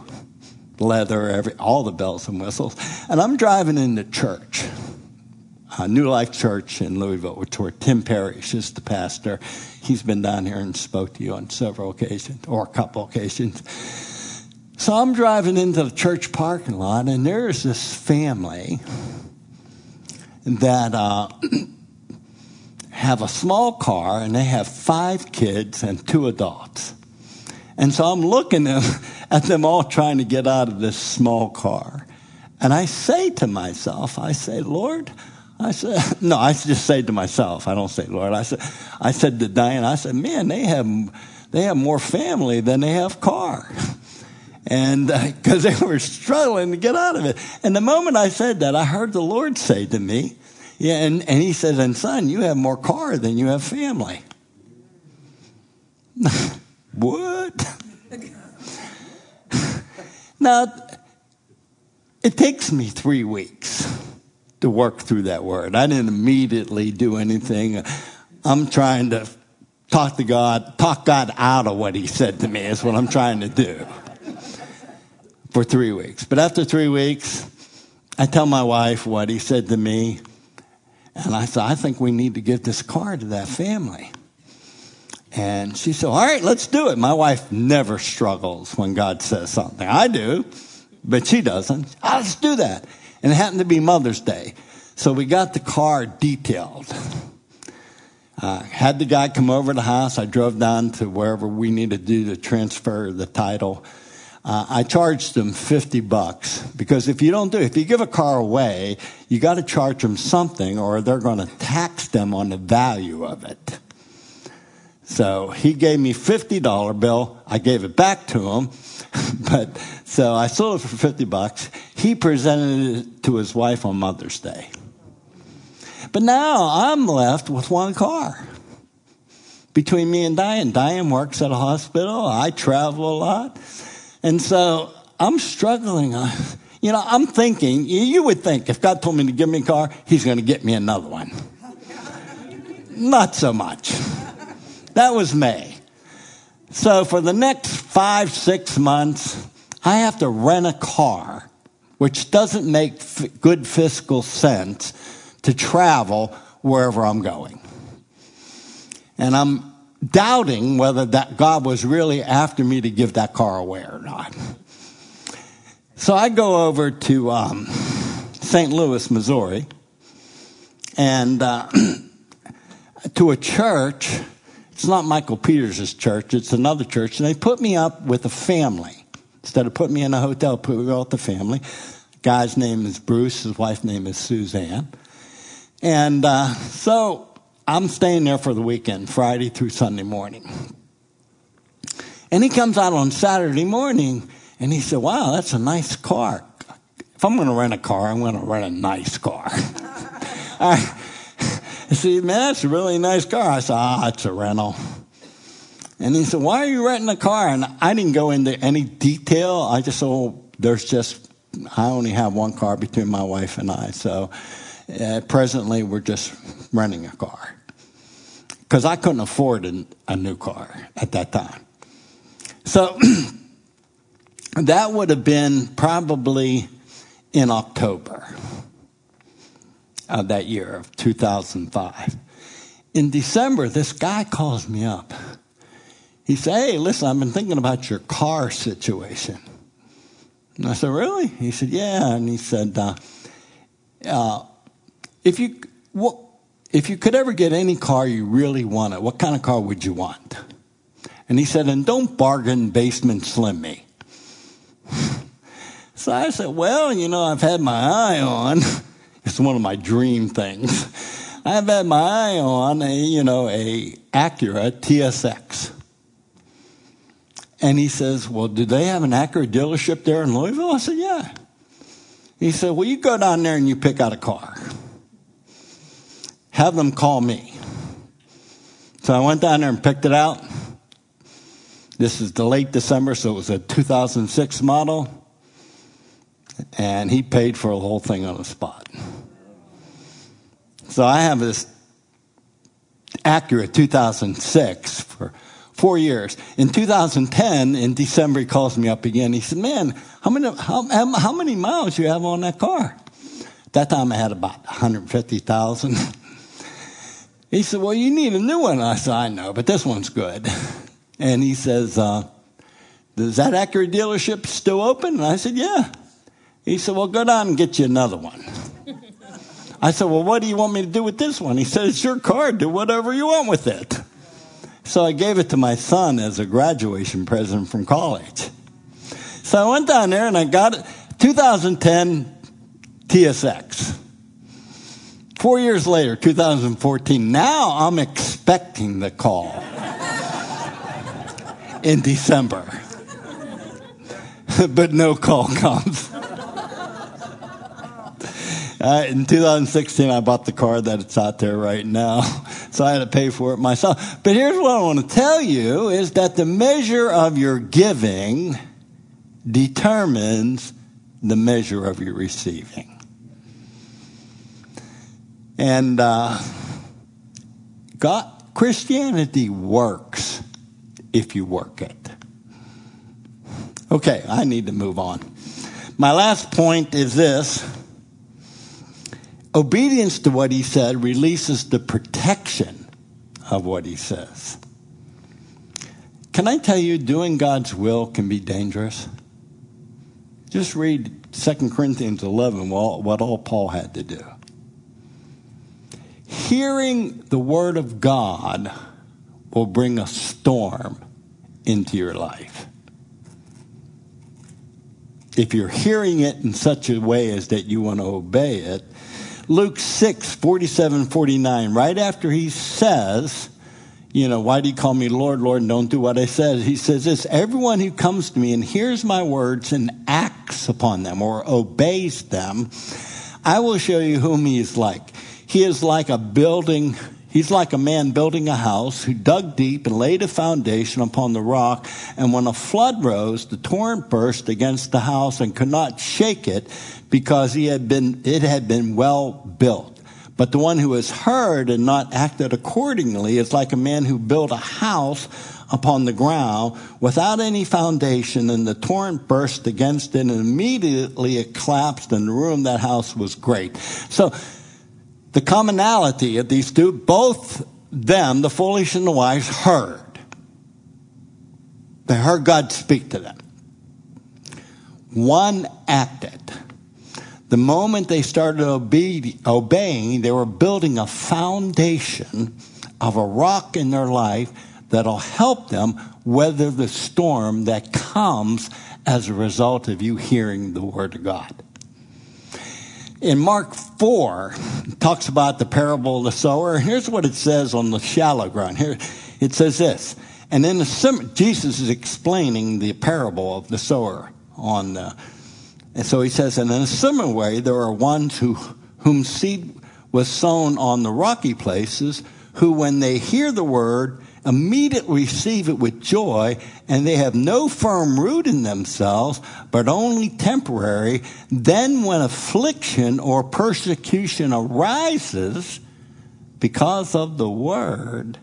Leather, every, all the bells and whistles. And I'm driving into church uh, New Life Church in Louisville, which where Tim Parrish is the pastor. He's been down here and spoke to you on several occasions, or a couple occasions. So I'm driving into the church parking lot, and there's this family that uh, *clears throat* have a small car, and they have five kids and two adults. And so I'm looking *laughs* at them all trying to get out of this small car. And I say to myself, I say, Lord, I said, *laughs* no, I just say to myself, I don't say, Lord, I said, I said to Diane, I said, man, they have, they have more family than they have car. *laughs* And because uh, they were struggling to get out of it. And the moment I said that, I heard the Lord say to me, yeah, and, and he says, and son, you have more car than you have family. *laughs* what? now, it takes me three weeks to work through that word. I didn't immediately do anything. I'm trying to talk to God, talk God out of what He said to me, is what I'm trying to do for three weeks. But after three weeks, I tell my wife what He said to me, and I said, I think we need to give this car to that family. And she said, All right, let's do it. My wife never struggles when God says something. I do, but she doesn't. Oh, let's do that and it happened to be Mother's Day. So we got the car detailed. Uh, had the guy come over to the house. I drove down to wherever we needed to do to transfer the title. Uh, I charged them 50 bucks because if you don't do if you give a car away, you got to charge them something or they're going to tax them on the value of it. So he gave me $50 bill. I gave it back to him. *laughs* but so I sold it for 50 bucks. He presented it to his wife on Mother's Day. But now I'm left with one car between me and Diane. Diane works at a hospital. I travel a lot. And so I'm struggling. You know, I'm thinking, you would think if God told me to give me a car, He's going to get me another one. Not so much. That was May. So for the next five, six months, I have to rent a car, which doesn't make f- good fiscal sense to travel wherever I'm going. And I'm doubting whether that God was really after me to give that car away or not. So I go over to um, St. Louis, Missouri, and uh, *clears throat* to a church. It's not Michael Peters' church, it's another church. And they put me up with a family. Instead of putting me in a hotel, put me with a family. Guy's name is Bruce, his wife's name is Suzanne. And uh, so I'm staying there for the weekend, Friday through Sunday morning. And he comes out on Saturday morning and he said, Wow, that's a nice car. If I'm going to rent a car, I'm going to rent a nice car. *laughs* Said, Man, that's a really nice car. I said, Ah, it's a rental. And he said, Why are you renting a car? And I didn't go into any detail. I just said, oh, there's just, I only have one car between my wife and I. So uh, presently, we're just renting a car because I couldn't afford a, new car at that time. So *clears throat* that would have been probably in October of that year of 2005. In December, this guy calls me up. He said, Hey, listen, I've been thinking about your car situation. And I said, Really? He said, Yeah. And he said, uh, uh, if you what, if you could ever get any car you really wanted, what kind of car would you want? And he said, and don't bargain basement slim me. *laughs* So I said, well, you know, I've had my eye on. *laughs* It's one of my dream things. *laughs* I've had my eye on a, you know, a Acura TSX. And he says, well, do they have an Acura dealership there in Louisville? I said, yeah. He said, well, you go down there and you pick out a car have them call me. So I went down there and picked it out. This is the late December, so it was a 2006 model. And he paid for the whole thing on the spot. So I have this Acura 2006 for four years. In 2010, in December, he calls me up again. He said, "Man, how many how, how many miles you have on that car?" That time I had about 150,000. He said, Well, you need a new one. I said, I know, but this one's good. And he says, uh, Is that Acura dealership still open? And I said, Yeah. He said, Well, go down and get you another one. *laughs* I said, Well, what do you want me to do with this one? He said, It's your car. Do whatever you want with it. So I gave it to my son as a graduation present from college. So I went down there and I got it. 2010 TSX. Four years later, 2014, now I'm expecting the call *laughs* in December. *laughs* but no call comes. Uh, in 2016, I bought the car that it's out there right now, *laughs* so I had to pay for it myself. But here's what I want to tell you is that the measure of your giving determines the measure of your receiving. And uh, God, Christianity works if you work it. Okay, I need to move on. My last point is this obedience to what he said releases the protection of what he says. Can I tell you, doing God's will can be dangerous? Just read 2 Corinthians 11, what all Paul had to do hearing the word of God will bring a storm into your life. If you're hearing it in such a way as that you want to obey it, Luke 6, 47, 49, right after he says, you know, why do you call me Lord, Lord, don't do what I said? He says this everyone who comes to me and hears my words and acts upon them or obeys them, I will show you whom he is like. He is like a building, he's like a man building a house who dug deep and laid a foundation upon the rock. And when a flood rose, the torrent burst against the house and could not shake it because he had been, it had been well built. But the one who has heard and not acted accordingly is like a man who built a house upon the ground without any foundation, and the torrent burst against it, and immediately it collapsed, and the ruin that house was great. So, the commonality of these two, both them, the foolish and the wise, heard. They heard God speak to them. One acted. The moment they started obe- obeying, they were building a foundation of a rock in their life that'll help them weather the storm that comes as a result of you hearing the Word of God. In Mark 4, talks about the parable of the sower. Here's what it says on the shallow ground. Here, it says this. And in the, Jesus is explaining the parable of the sower on the, and so he says, and in a similar way, there are ones who, whom seed was sown on the rocky places, who when they hear the word, immediately receive it with joy, and they have no firm root in themselves, but only temporary. Then when affliction or persecution arises because of the word,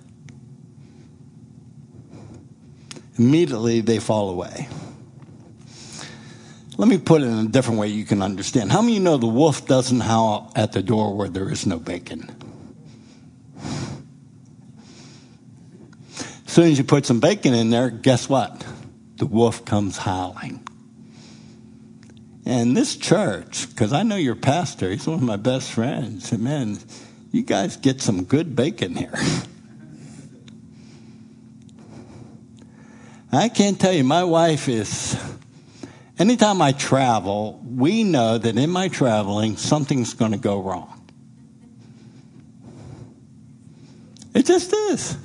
immediately they fall away. Let me put it in a different way you can understand. How many you know the wolf doesn't howl at the door where there is no bacon? Soon as you put some bacon in there, guess what? The wolf comes howling. And this church, because I know your pastor, he's one of my best friends. And man, you guys get some good bacon here. I can't tell you, my wife is Anytime I travel, we know that in my traveling, something's going to go wrong. It just is.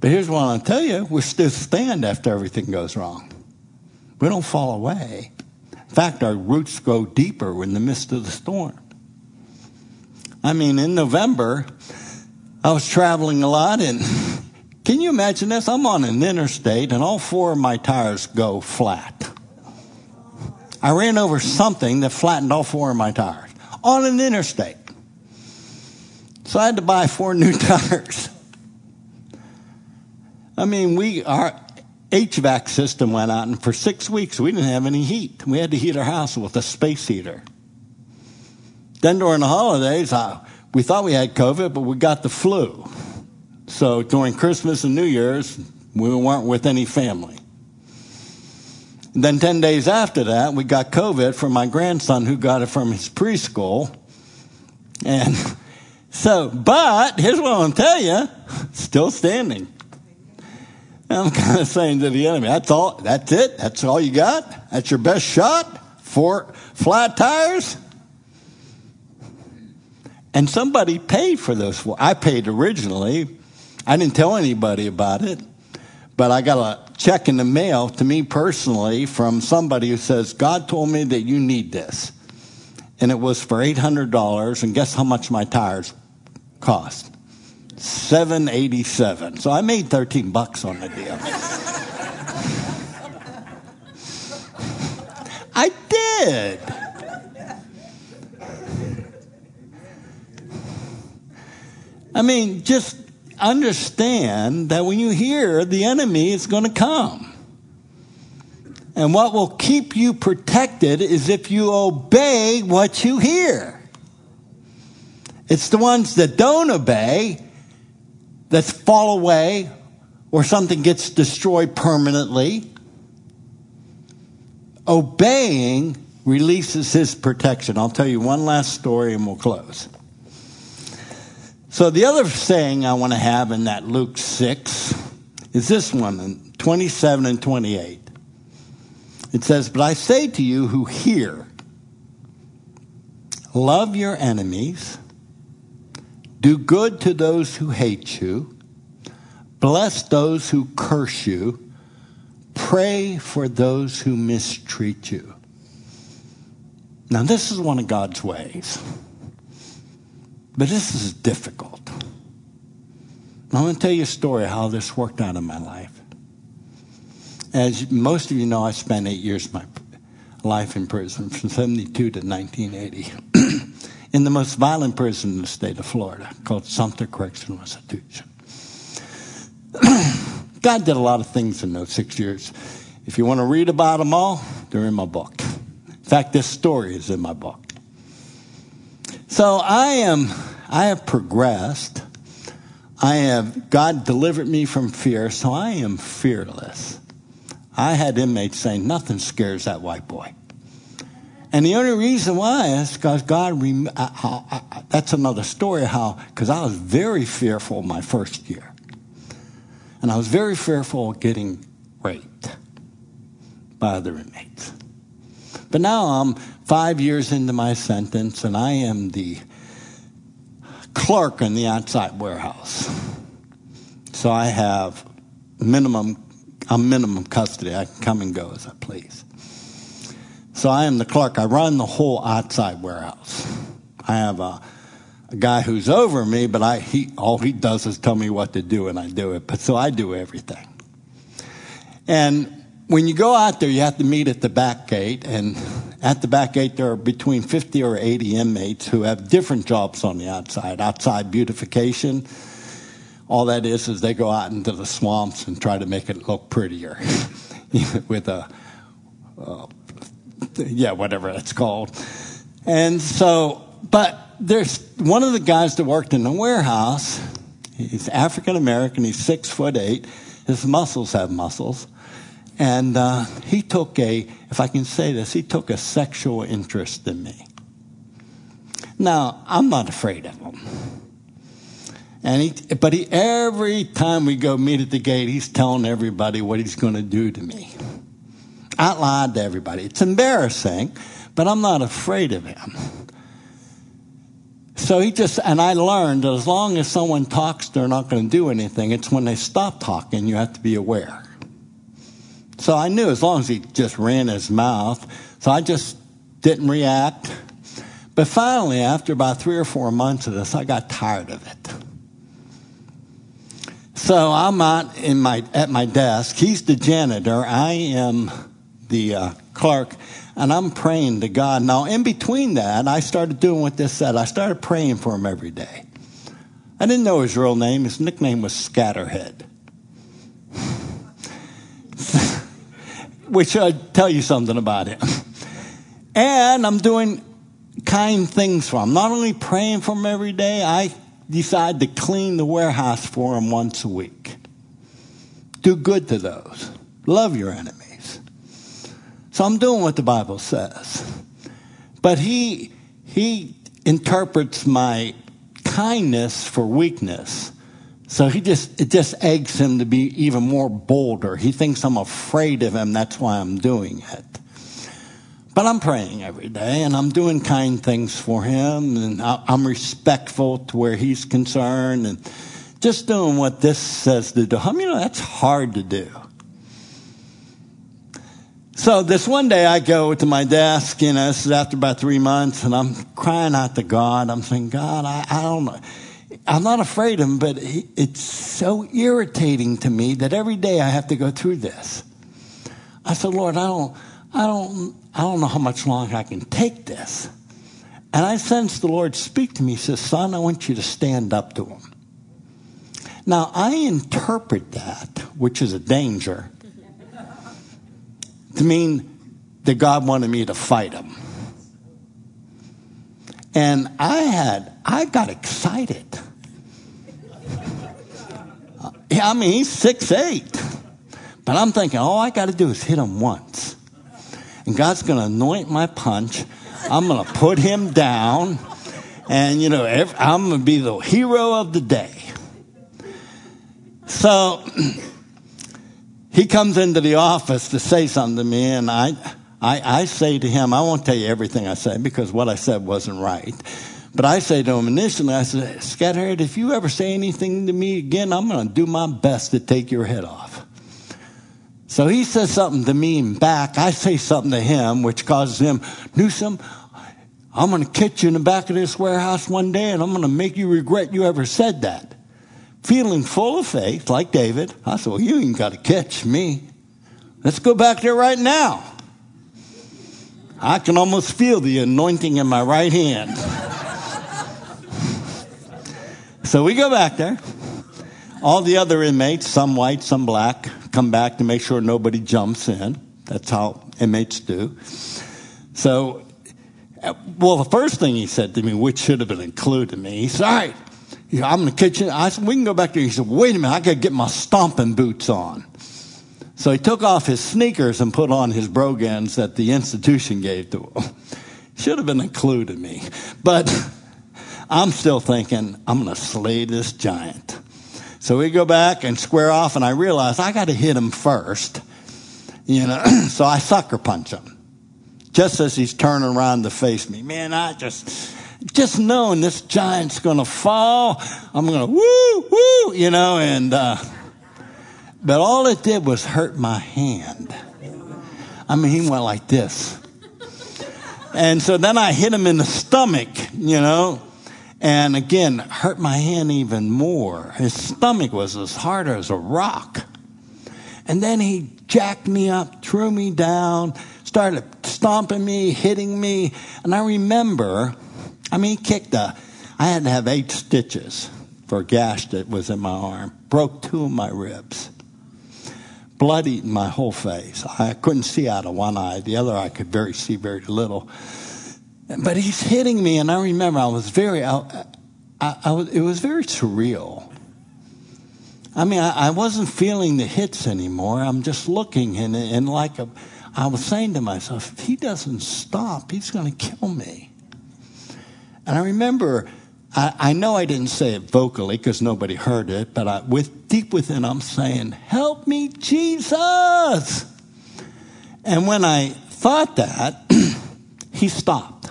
But here's what I'll tell you we still stand after everything goes wrong. We don't fall away. In fact, our roots go deeper in the midst of the storm. I mean, in November, I was traveling a lot, and *laughs* can you imagine this? I'm on an interstate, and all four of my tires go flat. I ran over something that flattened all four of my tires on an interstate. So I had to buy four new *laughs* tires. I mean, we our HVAC system went out, and for six weeks we didn't have any heat. We had to heat our house with a space heater. Then during the holidays, I, we thought we had COVID, but we got the flu. So during Christmas and New Year's, we weren't with any family. And then 10 days after that, we got COVID from my grandson who got it from his preschool. And *laughs* so, but here's what I'm going to tell you still standing. I'm kind of saying to the enemy, that's all, that's it? That's all you got? That's your best shot? Four flat tires? And somebody paid for those. I paid originally. I didn't tell anybody about it, but I got a check in the mail to me personally from somebody who says, God told me that you need this. And it was for $800. And guess how much my tires cost? 787. So I made 13 bucks on the deal. I did. I mean, just understand that when you hear the enemy is going to come. And what will keep you protected is if you obey what you hear. It's the ones that don't obey that fall away or something gets destroyed permanently. Obeying releases his protection. I'll tell you one last story and we'll close. So the other saying I want to have in that Luke 6 is this one in 27 and 28. It says, But I say to you who hear, love your enemies, do good to those who hate you, bless those who curse you, pray for those who mistreat you. Now, this is one of God's ways, but this is difficult. I'm going to tell you a story how this worked out in my life. As most of you know, I spent eight years of my life in prison from 72 to 1980 *clears throat* in the most violent prison in the state of Florida called Sumter Correctional Institution. *clears throat* God did a lot of things in those six years. If you want to read about them all, they're in my book. In fact, this story is in my book. So I am, I have progressed. I have, God delivered me from fear, so I am fearless. I had inmates saying, nothing scares that white boy. And the only reason why is because God, I, I, I, that's another story how, because I was very fearful my first year. And I was very fearful of getting raped by other inmates. But now I'm five years into my sentence and I am the clerk in the outside warehouse. So I have minimum, I'm minimum custody. I can come and go as I please. So I am the clerk. I run the whole outside warehouse. I have a, a guy who's over me, but I, he, all he does is tell me what to do and I do it. But so I do everything. And when you go out there, you have to meet at the back gate. And at the back gate, there are between 50 or 80 inmates who have different jobs on the outside. Outside beautification. All that is, is they go out into the swamps and try to make it look prettier *laughs* with a, uh, *laughs* yeah, whatever it's called. And so, but there's one of the guys that worked in the warehouse. He's African American. He's six foot eight. His muscles have muscles. And uh, he took a, if I can say this, he took a sexual interest in me. Now, I'm not afraid of him. And he, but he, every time we go meet at the gate, he's telling everybody what he's going to do to me. Out loud to everybody. It's embarrassing, but I'm not afraid of him. So he just, and I learned that as long as someone talks, they're not going to do anything. It's when they stop talking, you have to be aware. So I knew as long as he just ran his mouth. So I just didn't react. But finally, after about three or four months of this, I got tired of it. So I'm out in my, at my desk. He's the janitor. I am the uh, clerk. And I'm praying to God. Now, in between that, I started doing what this said. I started praying for him every day. I didn't know his real name. His nickname was Scatterhead. *laughs* which should tell you something about him. And I'm doing kind things for him. Not only praying for him every day, I decide to clean the warehouse for him once a week. Do good to those. Love your enemies. So I'm doing what the Bible says. But he, he interprets my kindness for weakness. So he just, it just eggs him to be even more bolder. He thinks I'm afraid of him. That's why I'm doing it. But I'm praying every day and I'm doing kind things for him and I'm respectful to where he's concerned and just doing what this says to do. I mean, you know, that's hard to do. So this one day I go to my desk, you know, this is after about three months and I'm crying out to God. I'm saying, God, I, I don't know. I'm not afraid of him, but he, it's so irritating to me that every day I have to go through this. I said, Lord, I don't, I don't, I don't know how much longer I can take this. And I sensed the Lord speak to me. He says, son, I want you to stand up to him. Now I interpret that, which is a danger, to mean that God wanted me to fight him. And I had, I got excited. Uh, yeah, I mean, he's six eight. But I'm thinking, all I got to do is hit him once. And God's going to anoint my punch. I'm going to put him down. And, you know, every, I'm going to be the hero of the day. So he comes into the office to say something to me, and I, I, I say to him, I won't tell you everything I say because what I said wasn't right. But I say to him initially, I said, Scatterhead, if you ever say anything to me again, I'm going to do my best to take your head off. So he says something to me and back. I say something to him, which causes him, Newsom, I'm going to catch you in the back of this warehouse one day and I'm going to make you regret you ever said that. Feeling full of faith, like David, I said, Well, you ain't got to catch me. Let's go back there right now. I can almost feel the anointing in my right hand. so we go back there. All the other inmates, some white, some black, come back to make sure nobody jumps in. That's how inmates do. So uh, well, the first thing he said to me, which should have been included in me, he said, all right, I'm in the kitchen. I said, we can go back there. He said, wait a minute, I got to get my stomping boots on. So he took off his sneakers and put on his brogans that the institution gave to him. *laughs* Should have been included me. But *laughs* I'm still thinking, I'm going to slay this giant. So we go back and square off, and I realize I got to hit him first. You know, *clears throat* so I sucker punch him just as he's turning around to face me. Man, I just, just knowing this giant's gonna fall, I'm gonna woo, woo, you know, and, uh, but all it did was hurt my hand. I mean, he went like this. And so then I hit him in the stomach, you know, and again, hurt my hand even more. His stomach was as hard as a rock. And then he jacked me up, threw me down, started stomping me, hitting me. And I remember, I mean, he kicked a, I had to have eight stitches for a gash that was in my arm, broke two of my ribs, blood eating my whole face. I couldn't see out of one eye, the other eye could very see very little. But he's hitting me, and I remember I was very, I, I, I was, it was very surreal. I mean, I, I, wasn't feeling the hits anymore. I'm just looking and, and like a, I was saying to myself, if he doesn't stop, he's going to kill me. And I remember, I, I know I didn't say it vocally because nobody heard it, but I, with deep within, I'm saying, "Help me, Jesus!" And when I thought that, *clears throat* he stopped,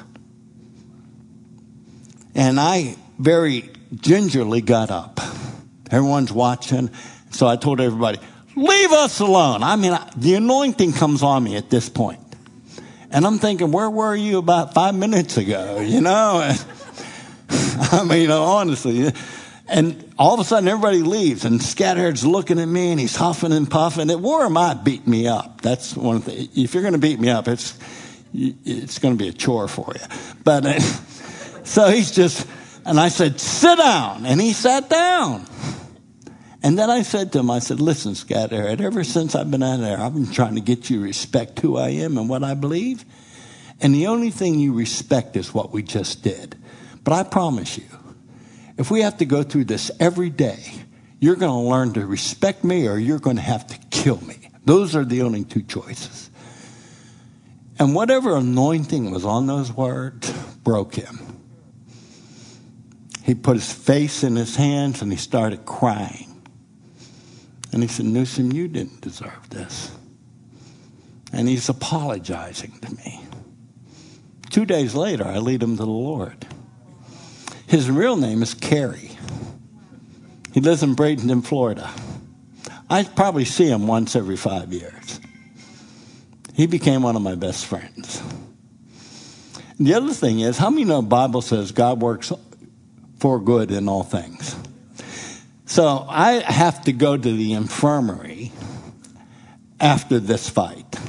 and I very gingerly got up. Everyone's watching, so I told everybody, Leave us alone. I mean, the anointing comes on me at this point. And I'm thinking, where were you about five minutes ago? You know? *laughs* I mean, honestly. And all of a sudden, everybody leaves, and Scatterhead's looking at me, and he's huffing and puffing. It War might beat me up. That's one of the. If you're going to beat me up, it's it's going to be a chore for you. But *laughs* so he's just, and I said, sit down, and he sat down. And then I said to him, I said, listen, Scatterhead, ever since I've been out there, I've been trying to get you to respect who I am and what I believe. And the only thing you respect is what we just did. But I promise you, if we have to go through this every day, you're going to learn to respect me or you're going to have to kill me. Those are the only two choices. And whatever anointing was on those words broke him. He put his face in his hands and he started crying. And he said, Newsom, you didn't deserve this. And he's apologizing to me. Two days later, I lead him to the Lord. His real name is Kerry. He lives in Bradenton, Florida. I probably see him once every five years. He became one of my best friends. the other thing is, how many know the Bible says God works for good in all things? So I have to go to the infirmary after this fight.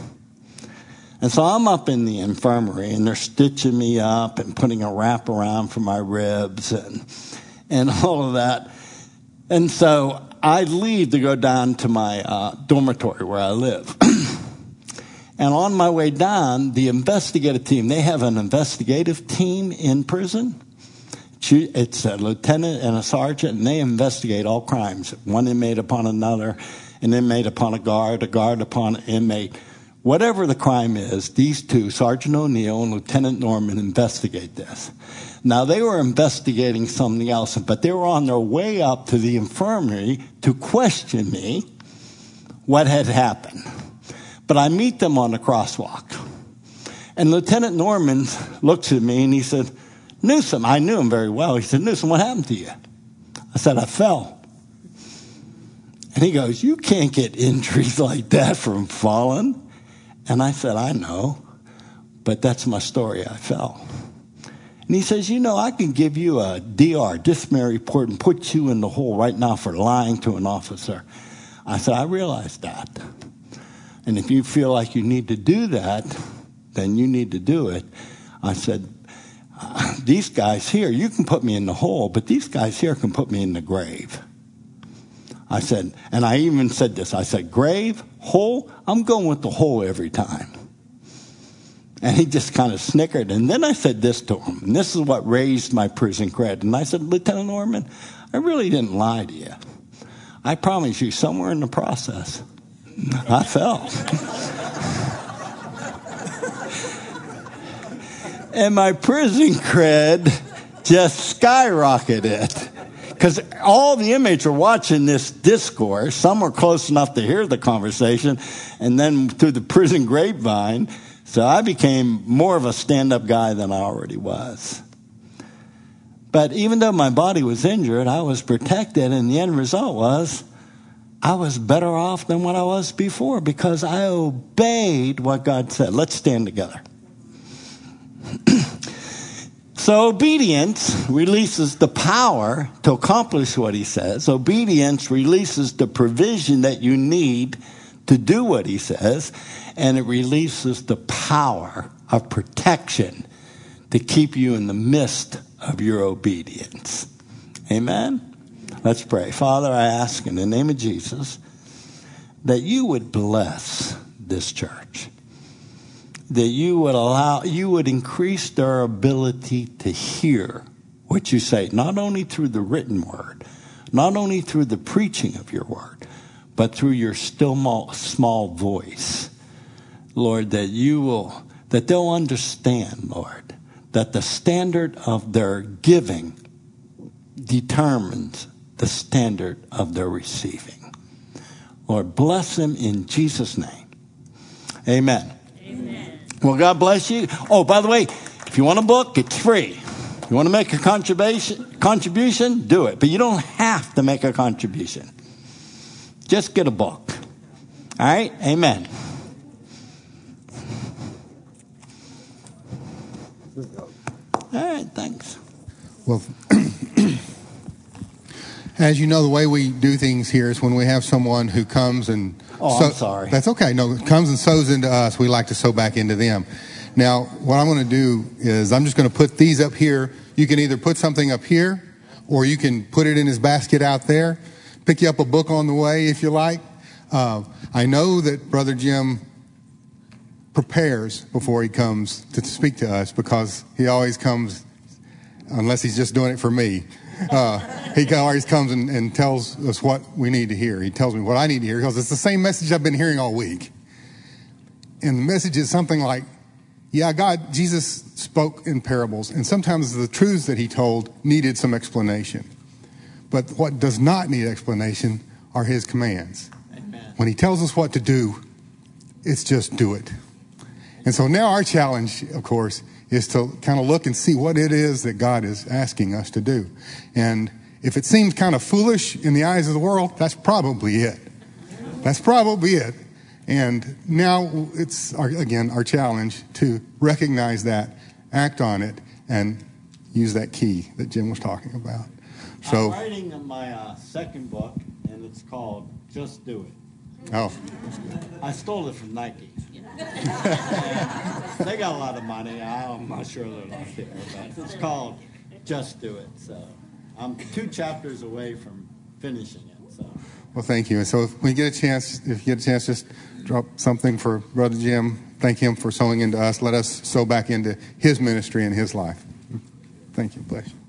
And so I'm up in the infirmary and they're stitching me up and putting a wrap around for my ribs and, and *laughs* all of that. And so I leave to go down to my uh, dormitory where I live. *clears throat* and on my way down, the investigative team, they have an investigative team in prison it's a lieutenant and a sergeant, and they investigate all crimes. One inmate upon another, an inmate upon a guard, a guard upon an inmate. whatever the crime is, these two, Sergeant O'Neill and Lieutenant Norman, investigate this. Now, they were investigating something else, but they were on their way up to the infirmary to question me what had happened. But I meet them on the crosswalk. And Lieutenant Norman looks at me and he said, Newsom, I knew him very well. He said, Newsom, what happened to you? I said, I fell. And he goes, You can't get injuries *laughs* like that from falling. And I said, I know, but that's my story. I fell. And he says, You know, I can give you a DR, disciplinary report, and put you in the hole right now for lying to an officer. I said, I realize that. And if you feel like you need to do that, then you need to do it. I said, *clears throat* These guys here, you can put me in the hole, but these guys here can put me in the grave. I said, and I even said this I said, grave, hole, I'm going with the hole every time. And he just kind of snickered. And then I said this to him, and this is what raised my prison credit. And I said, Lieutenant Norman, I really didn't lie to you. I promise you, somewhere in the process, *laughs* I fell. *laughs* and my prison cred just skyrocketed because all the inmates are watching this discourse. Some were close enough to hear the conversation, and then through the prison grapevine. So I became more of a stand up guy than I already was. But even though my body was injured, I was protected, and the end result was I was better off than what I was before because I obeyed what God said. Let's stand together. *clears throat* So obedience releases the power to accomplish what he says. Obedience releases the provision that you need to do what he says. And it releases the power of protection to keep you in the midst of your obedience. Amen? Let's pray. Father, I ask in the name of Jesus that you would bless this church that you would allow, you would increase their ability to hear what you say, not only through the written word, not only through the preaching of your word, but through your still small voice. Lord, that you will, that they'll understand, Lord, that the standard of their giving determines the standard of their receiving. Lord, bless them in Jesus' name. Amen. Well, God bless you. Oh, by the way, if you want a book, it's free. You want to make a contribution, contribution, do it. But you don't have to make a contribution. Just get a book. All right? Amen. All right, thanks. Well, *clears throat* as you know, the way we do things here is when we have someone who comes and Oh, so, I'm sorry. That's okay. No, it comes and sows into us. We like to sow back into them. Now, what I'm going to do is I'm just going to put these up here. You can either put something up here or you can put it in his basket out there. Pick you up a book on the way if you like. Uh, I know that Brother Jim prepares before he comes to speak to us because he always comes, unless he's just doing it for me, *laughs* uh, he always comes and, and, tells us what we need to hear. He tells me what I need to hear because it's the same message I've been hearing all week. And the message is something like, yeah, God, Jesus spoke in parables, and sometimes the truths that he told needed some explanation. But what does not need explanation are his commands. Amen. When he tells us what to do, it's just do it. And so now our challenge, of course, is to kind of look and see what it is that God is asking us to do. And if it seems kind of foolish in the eyes of the world, that's probably it. That's probably it. And now it's, our, again, our challenge to recognize that, act on it, and use that key that Jim was talking about. So, I'm writing my uh, second book, and it's called Just Do It. Oh. I stole it from Nike. They got a lot of money. I'm not sure they're not there, but it's called Just Do It. So I'm two chapters away from finishing it. So. Well, thank you. And so if we get a chance, if you get a chance, just drop something for Brother Jim. Thank him for sowing into us. Let us sow back into his ministry and his life. Thank you. Bless you.